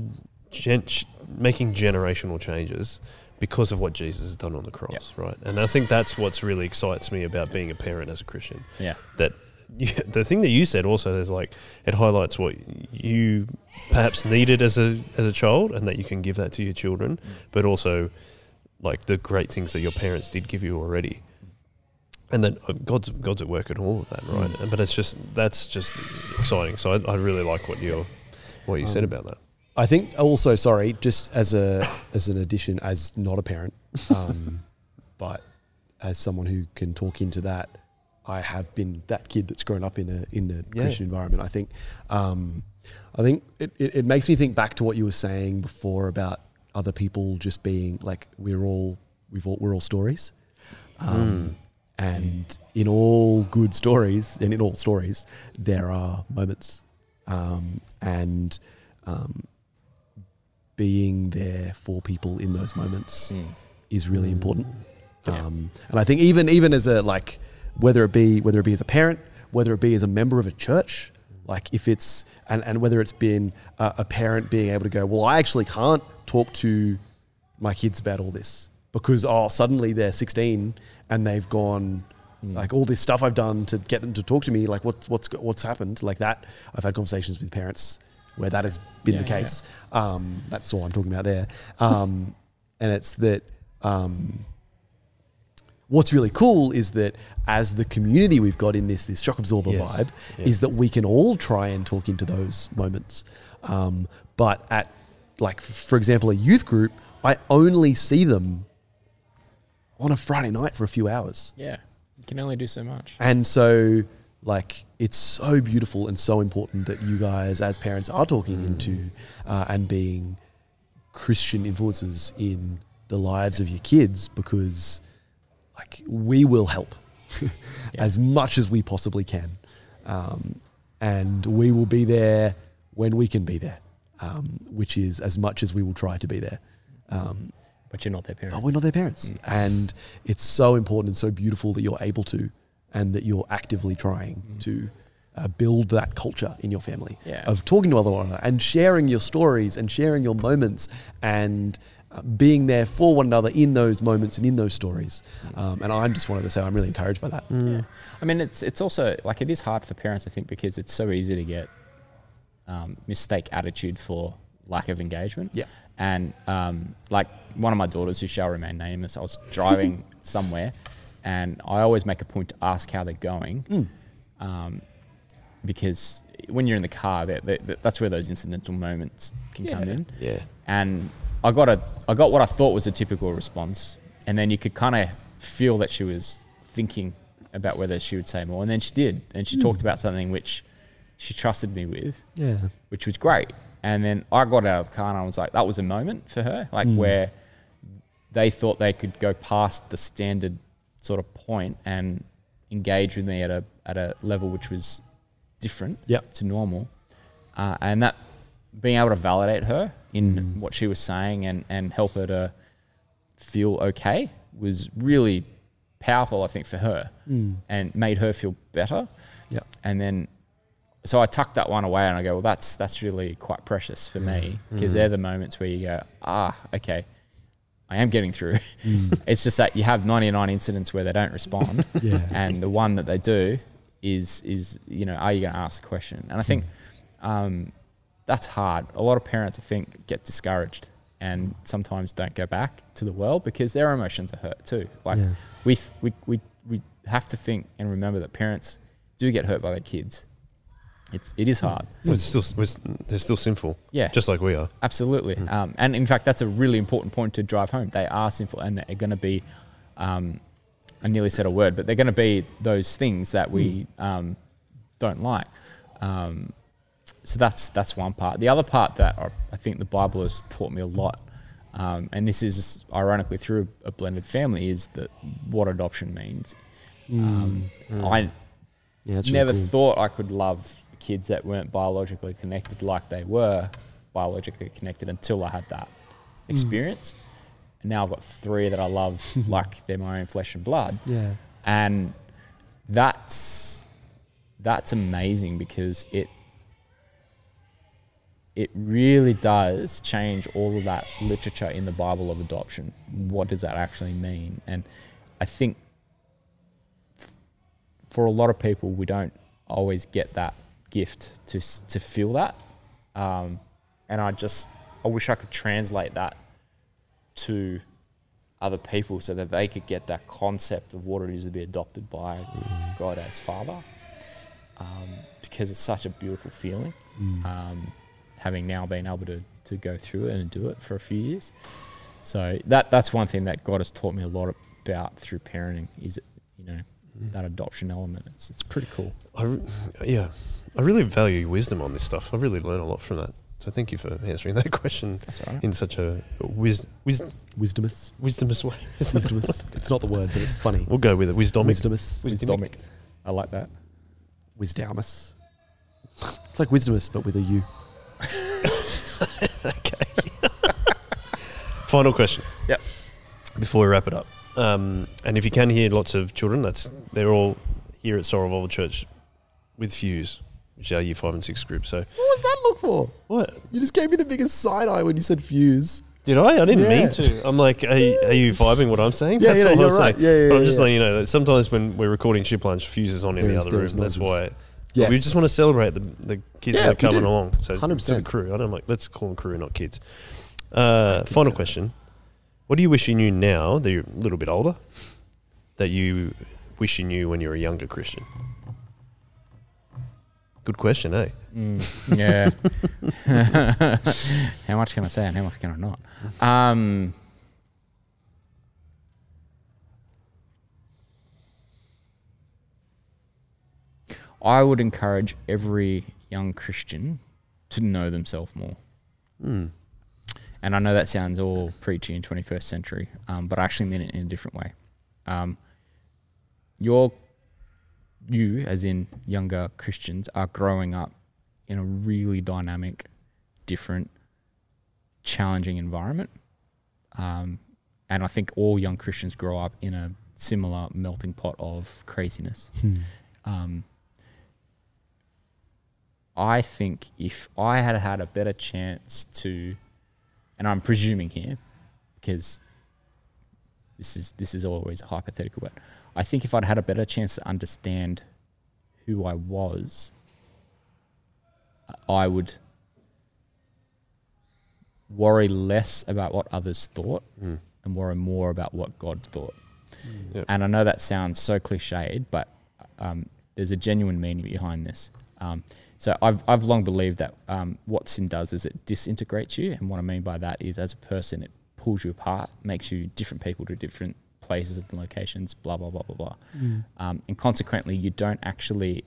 Speaker 1: gen- making generational changes because of what Jesus has done on the cross, right? And I think that's what's really excites me about being a parent as a Christian.
Speaker 3: Yeah.
Speaker 1: That the thing that you said also is like it highlights what you perhaps needed as a as a child, and that you can give that to your children, but also like the great things that your parents did give you already. And then uh, God's God's at work in all of that, right?
Speaker 3: Mm.
Speaker 1: But it's just that's just exciting. So I, I really like what you what you said
Speaker 2: Um,
Speaker 1: about that.
Speaker 2: I think also, sorry, just as a as an addition, as not a parent, um, <laughs> but as someone who can talk into that, I have been that kid that's grown up in a in a
Speaker 1: Yeah.
Speaker 2: Christian environment. I think, um, I think it, it, it makes me think back to what you were saying before about other people just being like we're all we've all we're all stories, um, and in all good stories and in all stories there are moments, um, and um, being there for people in those moments
Speaker 3: Mm.
Speaker 2: is really important.
Speaker 3: Yeah.
Speaker 2: Um, and I think even even as a like whether it be whether it be as a parent, whether it be as a member of a church, like if it's and, and whether it's been a, a parent being able to go, well, I actually can't talk to my kids about all this because oh suddenly they're 16 and they've gone
Speaker 3: Mm.
Speaker 2: like all this stuff I've done to get them to talk to me like what's what's what's happened? Like that I've had conversations with parents where that has been
Speaker 3: Yeah,
Speaker 2: the
Speaker 3: yeah,
Speaker 2: case. Um, that's all I'm talking about there. Um, and it's that um, what's really cool is that as the community we've got in this this shock absorber
Speaker 1: Yes.
Speaker 2: vibe
Speaker 1: Yeah.
Speaker 2: is that we can all try and talk into those moments um, but at like for example a youth group i only see them on a friday night for a few hours
Speaker 3: Yeah. You can only do so much.
Speaker 2: and so like it's so beautiful and so important that you guys as parents are talking into uh, and being christian influences in the lives of your kids because like we will help <laughs> as much as we possibly can um, and we will be there when we can be there, um, which is as much as we will try to be there. Um,
Speaker 3: But you're not their parents.
Speaker 2: but we're not their parents, and it's so important and so beautiful that you're able to, and that you're actively trying to. Uh, build that culture in your family
Speaker 3: Yeah.
Speaker 2: of talking to other one another and sharing your stories and sharing your moments and being there for one another in those moments and in those stories. Um, and I just wanted to say I'm really encouraged by that.
Speaker 3: Yeah. I mean, it's it's also like it is hard for parents, I think, because it's so easy to get um, mistake attitude for lack of engagement.
Speaker 2: Yeah.
Speaker 3: And um, like one of my daughters, who shall remain nameless, I was <laughs> driving somewhere, and I always make a point to ask how they're going, um, because when you're in the car, that that- that's where those incidental moments can come in
Speaker 1: Yeah.
Speaker 3: and I got a I got what I thought was a typical response, and then you could kind of feel that she was thinking about whether she would say more, and then she did, and she talked about something which she trusted me with,
Speaker 2: Yeah.
Speaker 3: which was great. And then I got out of the car and I was like, that was a moment for her, like
Speaker 2: Mm.
Speaker 3: where they thought they could go past the standard sort of point and engage with me at a at a level which was different
Speaker 2: Yep.
Speaker 3: to normal, uh, and that being able to validate her in
Speaker 2: Mm.
Speaker 3: what she was saying and and help her to feel okay was really powerful, I think, for her,
Speaker 2: Mm.
Speaker 3: and made her feel better. And then, so I tucked that one away and I go, well, that's that's really quite precious for me because they're the moments where you go, ah, okay, I am getting through. <laughs> it's just that you have 99 incidents where they don't respond, <laughs>
Speaker 2: Yeah.
Speaker 3: and the one that they do is is you know, are you going to ask a question? And I think um, that's hard. A lot of parents, I think, get discouraged and sometimes don't go back to the world because their emotions are hurt too. Like
Speaker 2: Yeah.
Speaker 3: we, th- we we we have to think and remember that parents do get hurt by their kids. It's it is hard.
Speaker 1: Well, it's still it's, they're still sinful.
Speaker 3: Yeah.
Speaker 1: Just like we are.
Speaker 3: Absolutely. Um, and in fact, that's a really important point to drive home. They are sinful and they're going to be, um, I nearly said a word, but they're going to be those things that we um, don't like. Um, so that's that's one part. The other part that I, think the Bible has taught me a lot, um, and this is ironically through a blended family, is that what adoption means. Um, I
Speaker 2: Yeah, that's really
Speaker 3: never
Speaker 2: cool.
Speaker 3: thought I could love kids that weren't biologically connected like they were biologically connected until I had that
Speaker 2: Hmm.
Speaker 3: experience. And now I've got three that I love <laughs> like they're my own flesh and blood.
Speaker 2: Yeah.
Speaker 3: And that's that's amazing because it it really does change all of that literature in the Bible of adoption. What does that actually mean? And I think f- for a lot of people, we don't always get that gift to to feel that. Um, and I just I wish I could translate that to other people so that they could get that concept of what it is to be adopted by God as Father. Um, because it's such a beautiful feeling. Um, having now been able to, to go through it and do it for a few years. So that that's one thing that God has taught me a lot about through parenting is you know mm. that adoption element. It's it's pretty cool.
Speaker 1: I re- yeah, I really value wisdom on this stuff. I really learn a lot from that. So thank you for answering that <laughs> question
Speaker 3: That's all right.
Speaker 1: in such a wis- wis-
Speaker 2: Wisdomous.
Speaker 1: wisdomous way. <laughs>
Speaker 2: Wisdomous. it's not the word, but it's funny.
Speaker 1: We'll go with it. Wisdomic.
Speaker 2: Wisdomous.
Speaker 3: Wisdomic. I like that.
Speaker 2: Wisdamus. It's like wisdomous, but with a U. <laughs> <laughs>
Speaker 1: Final question.
Speaker 3: Yep.
Speaker 1: Before we wrap it up, um, and if you can hear lots of children, that's they're all here at Soul Revolver Church with Fuse, which is our Year Five and Six group. So
Speaker 2: What was that look for?
Speaker 1: what
Speaker 2: You just gave me the biggest side eye when you said fuse.
Speaker 1: did I? I didn't
Speaker 2: Yeah.
Speaker 1: mean to. I'm like, are you, are you vibing what I'm saying?
Speaker 2: Yeah, yeah,
Speaker 1: all I
Speaker 2: you're
Speaker 1: was
Speaker 2: right.
Speaker 1: saying.
Speaker 2: Yeah, yeah,
Speaker 1: But I'm
Speaker 2: yeah,
Speaker 1: just
Speaker 2: yeah.
Speaker 1: letting you know that sometimes when we're recording Ship Lunch, Fuse is on in
Speaker 2: There
Speaker 1: the
Speaker 2: is-
Speaker 1: other room. That's
Speaker 2: noises.
Speaker 1: why.
Speaker 2: Yes.
Speaker 1: We just want to celebrate the, the kids
Speaker 2: Yeah,
Speaker 1: that are coming
Speaker 2: do.
Speaker 1: along. So to the crew. I don't like. Let's call them crew, not kids. Uh, final question: What do you wish you knew now that you're a little bit older? That you wish you knew when you were a younger Christian. Good question, eh?
Speaker 3: Mm, yeah. <laughs> how much can I say and how much can I not? Um, I would encourage every young Christian to know themselves more.
Speaker 1: Hmm.
Speaker 3: And I know that sounds all preachy in 21st century, um, but I actually mean it in a different way. Um, your you, as in younger Christians, are growing up in a really dynamic, different, challenging environment. Um, and I think all young Christians grow up in a similar melting pot of craziness.
Speaker 2: Hmm.
Speaker 3: Um, I think if I had had a better chance to, and I'm presuming here, because this is this is always a hypothetical, but I think if I'd had a better chance to understand who I was, I would worry less about what others thought
Speaker 1: Mm.
Speaker 3: and worry more about what God thought.
Speaker 1: Yep.
Speaker 3: And I know that sounds so cliched, but um, there's a genuine meaning behind this. Um, so I've, I've long believed that um, what sin does is it disintegrates you. And what I mean by that is as a person, it pulls you apart, makes you different people to different places and locations, blah, blah, blah, blah, blah.
Speaker 2: Mm.
Speaker 3: Um, and consequently, you don't actually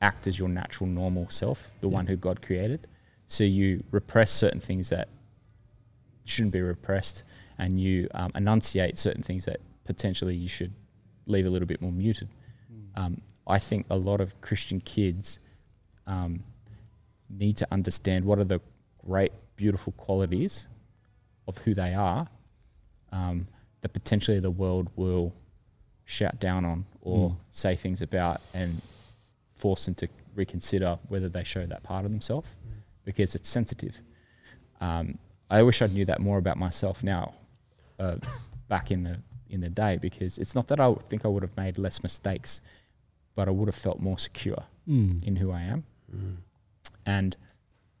Speaker 3: act as your natural, normal self, the
Speaker 2: Yeah.
Speaker 3: one who God created. So you repress certain things that shouldn't be repressed, and you um, enunciate certain things that potentially you should leave a little bit more muted. Um, I think a lot of Christian kids um, need to understand what are the great, beautiful qualities of who they are um, that potentially the world will shout down on or
Speaker 2: Mm.
Speaker 3: say things about and force them to reconsider whether they show that part of themselves because it's sensitive. Um, I wish I knew that more about myself now, uh, back in the in the day, because it's not that I think I would have made less mistakes, but I would have felt more secure
Speaker 2: Mm.
Speaker 3: in who I am.
Speaker 1: Mm.
Speaker 3: And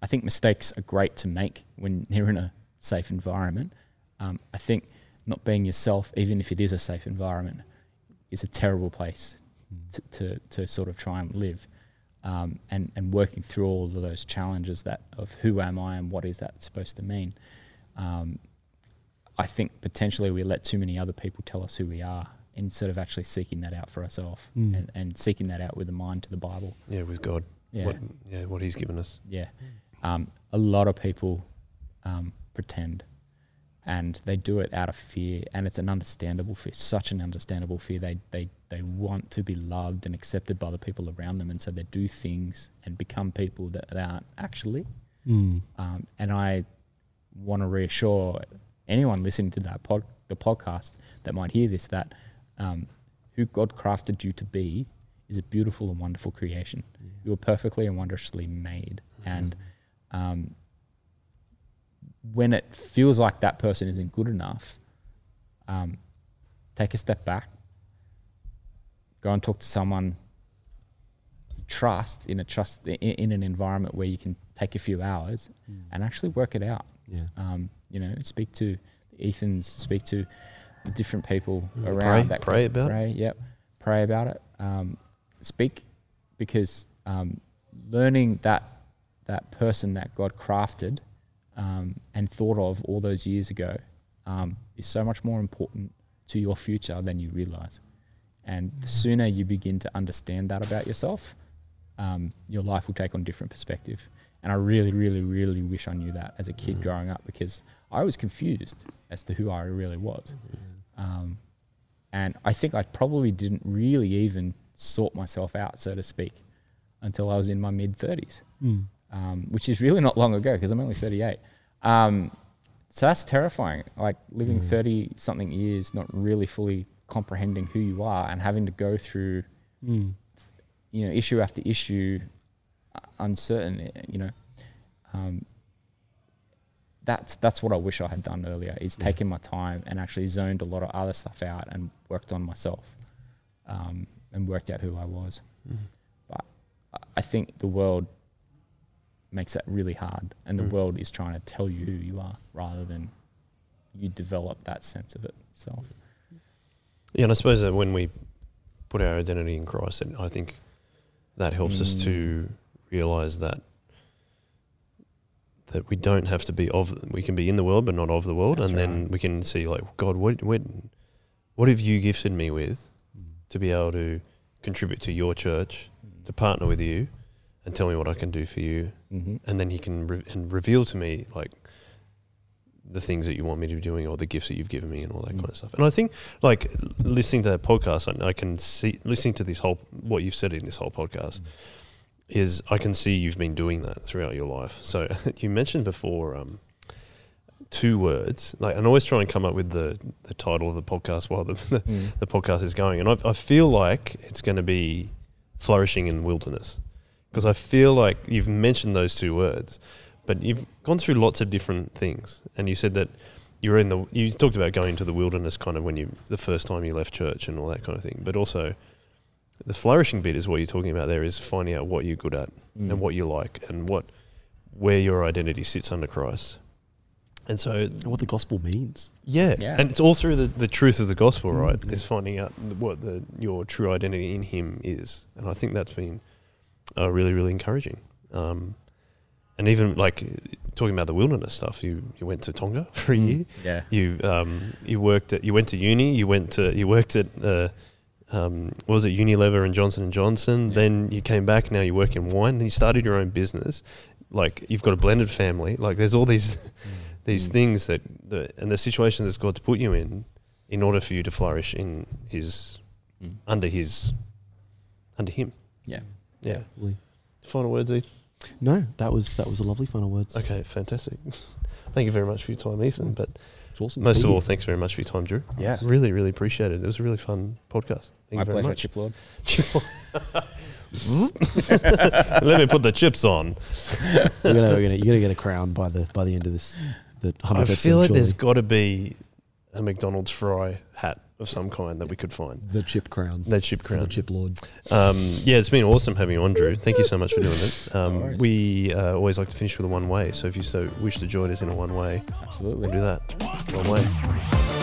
Speaker 3: I think mistakes are great to make when <laughs> you're in a safe environment. Um, I think not being yourself, even if it is a safe environment, is a terrible place to, to, to sort of try and live. Um, and, and working through all of those challenges that of who am I and what is that supposed to mean. Um, I think potentially we let too many other people tell us who we are instead of actually seeking that out for ourselves
Speaker 2: Mm.
Speaker 3: and, and seeking that out with a mind to the Bible.
Speaker 1: Yeah, with God.
Speaker 3: Yeah.
Speaker 1: What, yeah, what He's given us.
Speaker 3: Yeah. Um, a lot of people um, pretend and they do it out of fear and it's an understandable fear, such an understandable fear. They, they, they want to be loved and accepted by the people around them and so they do things and become people that they aren't actually.
Speaker 2: Mm.
Speaker 3: Um, and I want to reassure anyone listening to that pod, the podcast that might hear this that um, who God crafted you to be is a beautiful and wonderful creation. You were perfectly and wondrously made, and um, when it feels like that person isn't good enough, um, take a step back, go and talk to someone trust in a trust in, in an environment where you can take a few hours and actually work it out.
Speaker 2: Yeah.
Speaker 3: Um, you know, speak to Ethan's, speak to the different people
Speaker 1: Mm,
Speaker 3: around
Speaker 1: pray-
Speaker 3: that.
Speaker 1: pray about it.
Speaker 3: Yep, pray about it. Um, speak because um, learning that that person that God crafted um, and thought of all those years ago um, is so much more important to your future than you realize. And the sooner you begin to understand that about yourself, um, your life will take on different perspective. And I really, really, really wish I knew that as a kid
Speaker 1: Mm.
Speaker 3: growing up because I was confused as to who I really was. Um, and I think I probably didn't really even sort myself out, so to speak, until I was in my mid 30s,
Speaker 2: Mm.
Speaker 3: um, which is really not long ago because I'm only 38. Um, so that's terrifying. Like living
Speaker 1: Mm.
Speaker 3: 30 something years, not really fully comprehending who you are and having to go through,
Speaker 2: Mm.
Speaker 3: you know, issue after issue, uh, uncertain, eh, you know. Um, that's that's what I wish I had done earlier. Is
Speaker 1: Yeah.
Speaker 3: taken my time and actually zoned a lot of other stuff out and worked on myself, um, and worked out who I was.
Speaker 1: Mm.
Speaker 3: I- I think the world makes that really hard, and the
Speaker 1: Mm.
Speaker 3: world is trying to tell you who you are rather than you develop that sense of it yourself.
Speaker 1: Yeah, and I suppose that when we put our identity in Christ, and I think that helps us to realize that that we don't have to be of. We can be in the world, but not of the world,
Speaker 3: That's
Speaker 1: and then we can see like God, what what what have you gifted me with
Speaker 2: Mm.
Speaker 1: To be able to contribute to your church, to partner with you, and tell me what I can do for you,
Speaker 3: Mm-hmm.
Speaker 1: and then He can re- and reveal to me like the things that you want me to be doing or the gifts that you've given me and all that
Speaker 3: Mm.
Speaker 1: kind of stuff. And I think like listening to that podcast, I, I can see listening to this whole what you've said in this whole podcast is I can see you've been doing that throughout your life. So <laughs> you mentioned before um, two words, like and I always try and come up with the the title of the podcast while the <laughs> the,
Speaker 3: Mm.
Speaker 1: the podcast is going, and I, I feel like it's going to be flourishing in wilderness because I feel like you've mentioned those two words, but you've gone through lots of different things, and you said that you were in the you talked about going to the wilderness kind of when you the first time you left church and all that kind of thing, but also the flourishing bit is what you're talking about there is finding out what you're good at
Speaker 3: Mm.
Speaker 1: and what you like and what where your identity sits under Christ. And so
Speaker 2: And what the gospel means.
Speaker 1: yeah,
Speaker 3: Yeah.
Speaker 1: and it's all through the, the truth of the gospel,
Speaker 2: Mm,
Speaker 1: right?
Speaker 2: yeah.
Speaker 1: Is finding out what the your true identity in Him is, and I think that's been uh, really really encouraging. Um, and even like talking about the wilderness stuff, you you went to Tonga <laughs> for a
Speaker 3: Mm.
Speaker 1: year.
Speaker 3: Yeah.
Speaker 1: You um, you worked at you went to uni. You went to you worked at uh, um, what was it Unilever and Johnson and Johnson.
Speaker 3: Yeah.
Speaker 1: Then you came back. Now you work in wine. Then you started your own business. Like you've got a blended family. Like there's all these these
Speaker 3: Mm.
Speaker 1: things that the and the situation that's God's put you in, in order for you to flourish in His
Speaker 3: Mm.
Speaker 1: under His under Him.
Speaker 3: Yeah.
Speaker 1: Yeah.
Speaker 2: Lovely.
Speaker 1: Final words, Ethan.
Speaker 2: No, that was that was a lovely final words.
Speaker 1: Okay, fantastic. <laughs> Thank you very much for your time, Ethan. But
Speaker 2: It's awesome.
Speaker 1: most of all, thanks very much for your time, Drew.
Speaker 2: Yeah.
Speaker 1: Really, really appreciate it. It was a really fun podcast. Thank
Speaker 3: My
Speaker 1: you very
Speaker 3: pleasure,
Speaker 1: much.
Speaker 3: Chip Lord. <laughs>
Speaker 1: Let me put the chips on.
Speaker 2: We're gonna, we're gonna, you're gonna get a crown by the by the end of this. The
Speaker 1: I feel like there's got to be a McDonald's fry hat of some kind that we could find.
Speaker 2: the chip crown.
Speaker 1: The chip crown.
Speaker 2: the chip lord.
Speaker 1: Um, yeah, it's been awesome having you on, Drew. Thank you so much for doing it. <laughs> Um,
Speaker 3: worries.
Speaker 1: we uh, always like to finish with a one way. So if you so wish to join us in a one way,
Speaker 3: Absolutely.
Speaker 1: we'll do that. One way.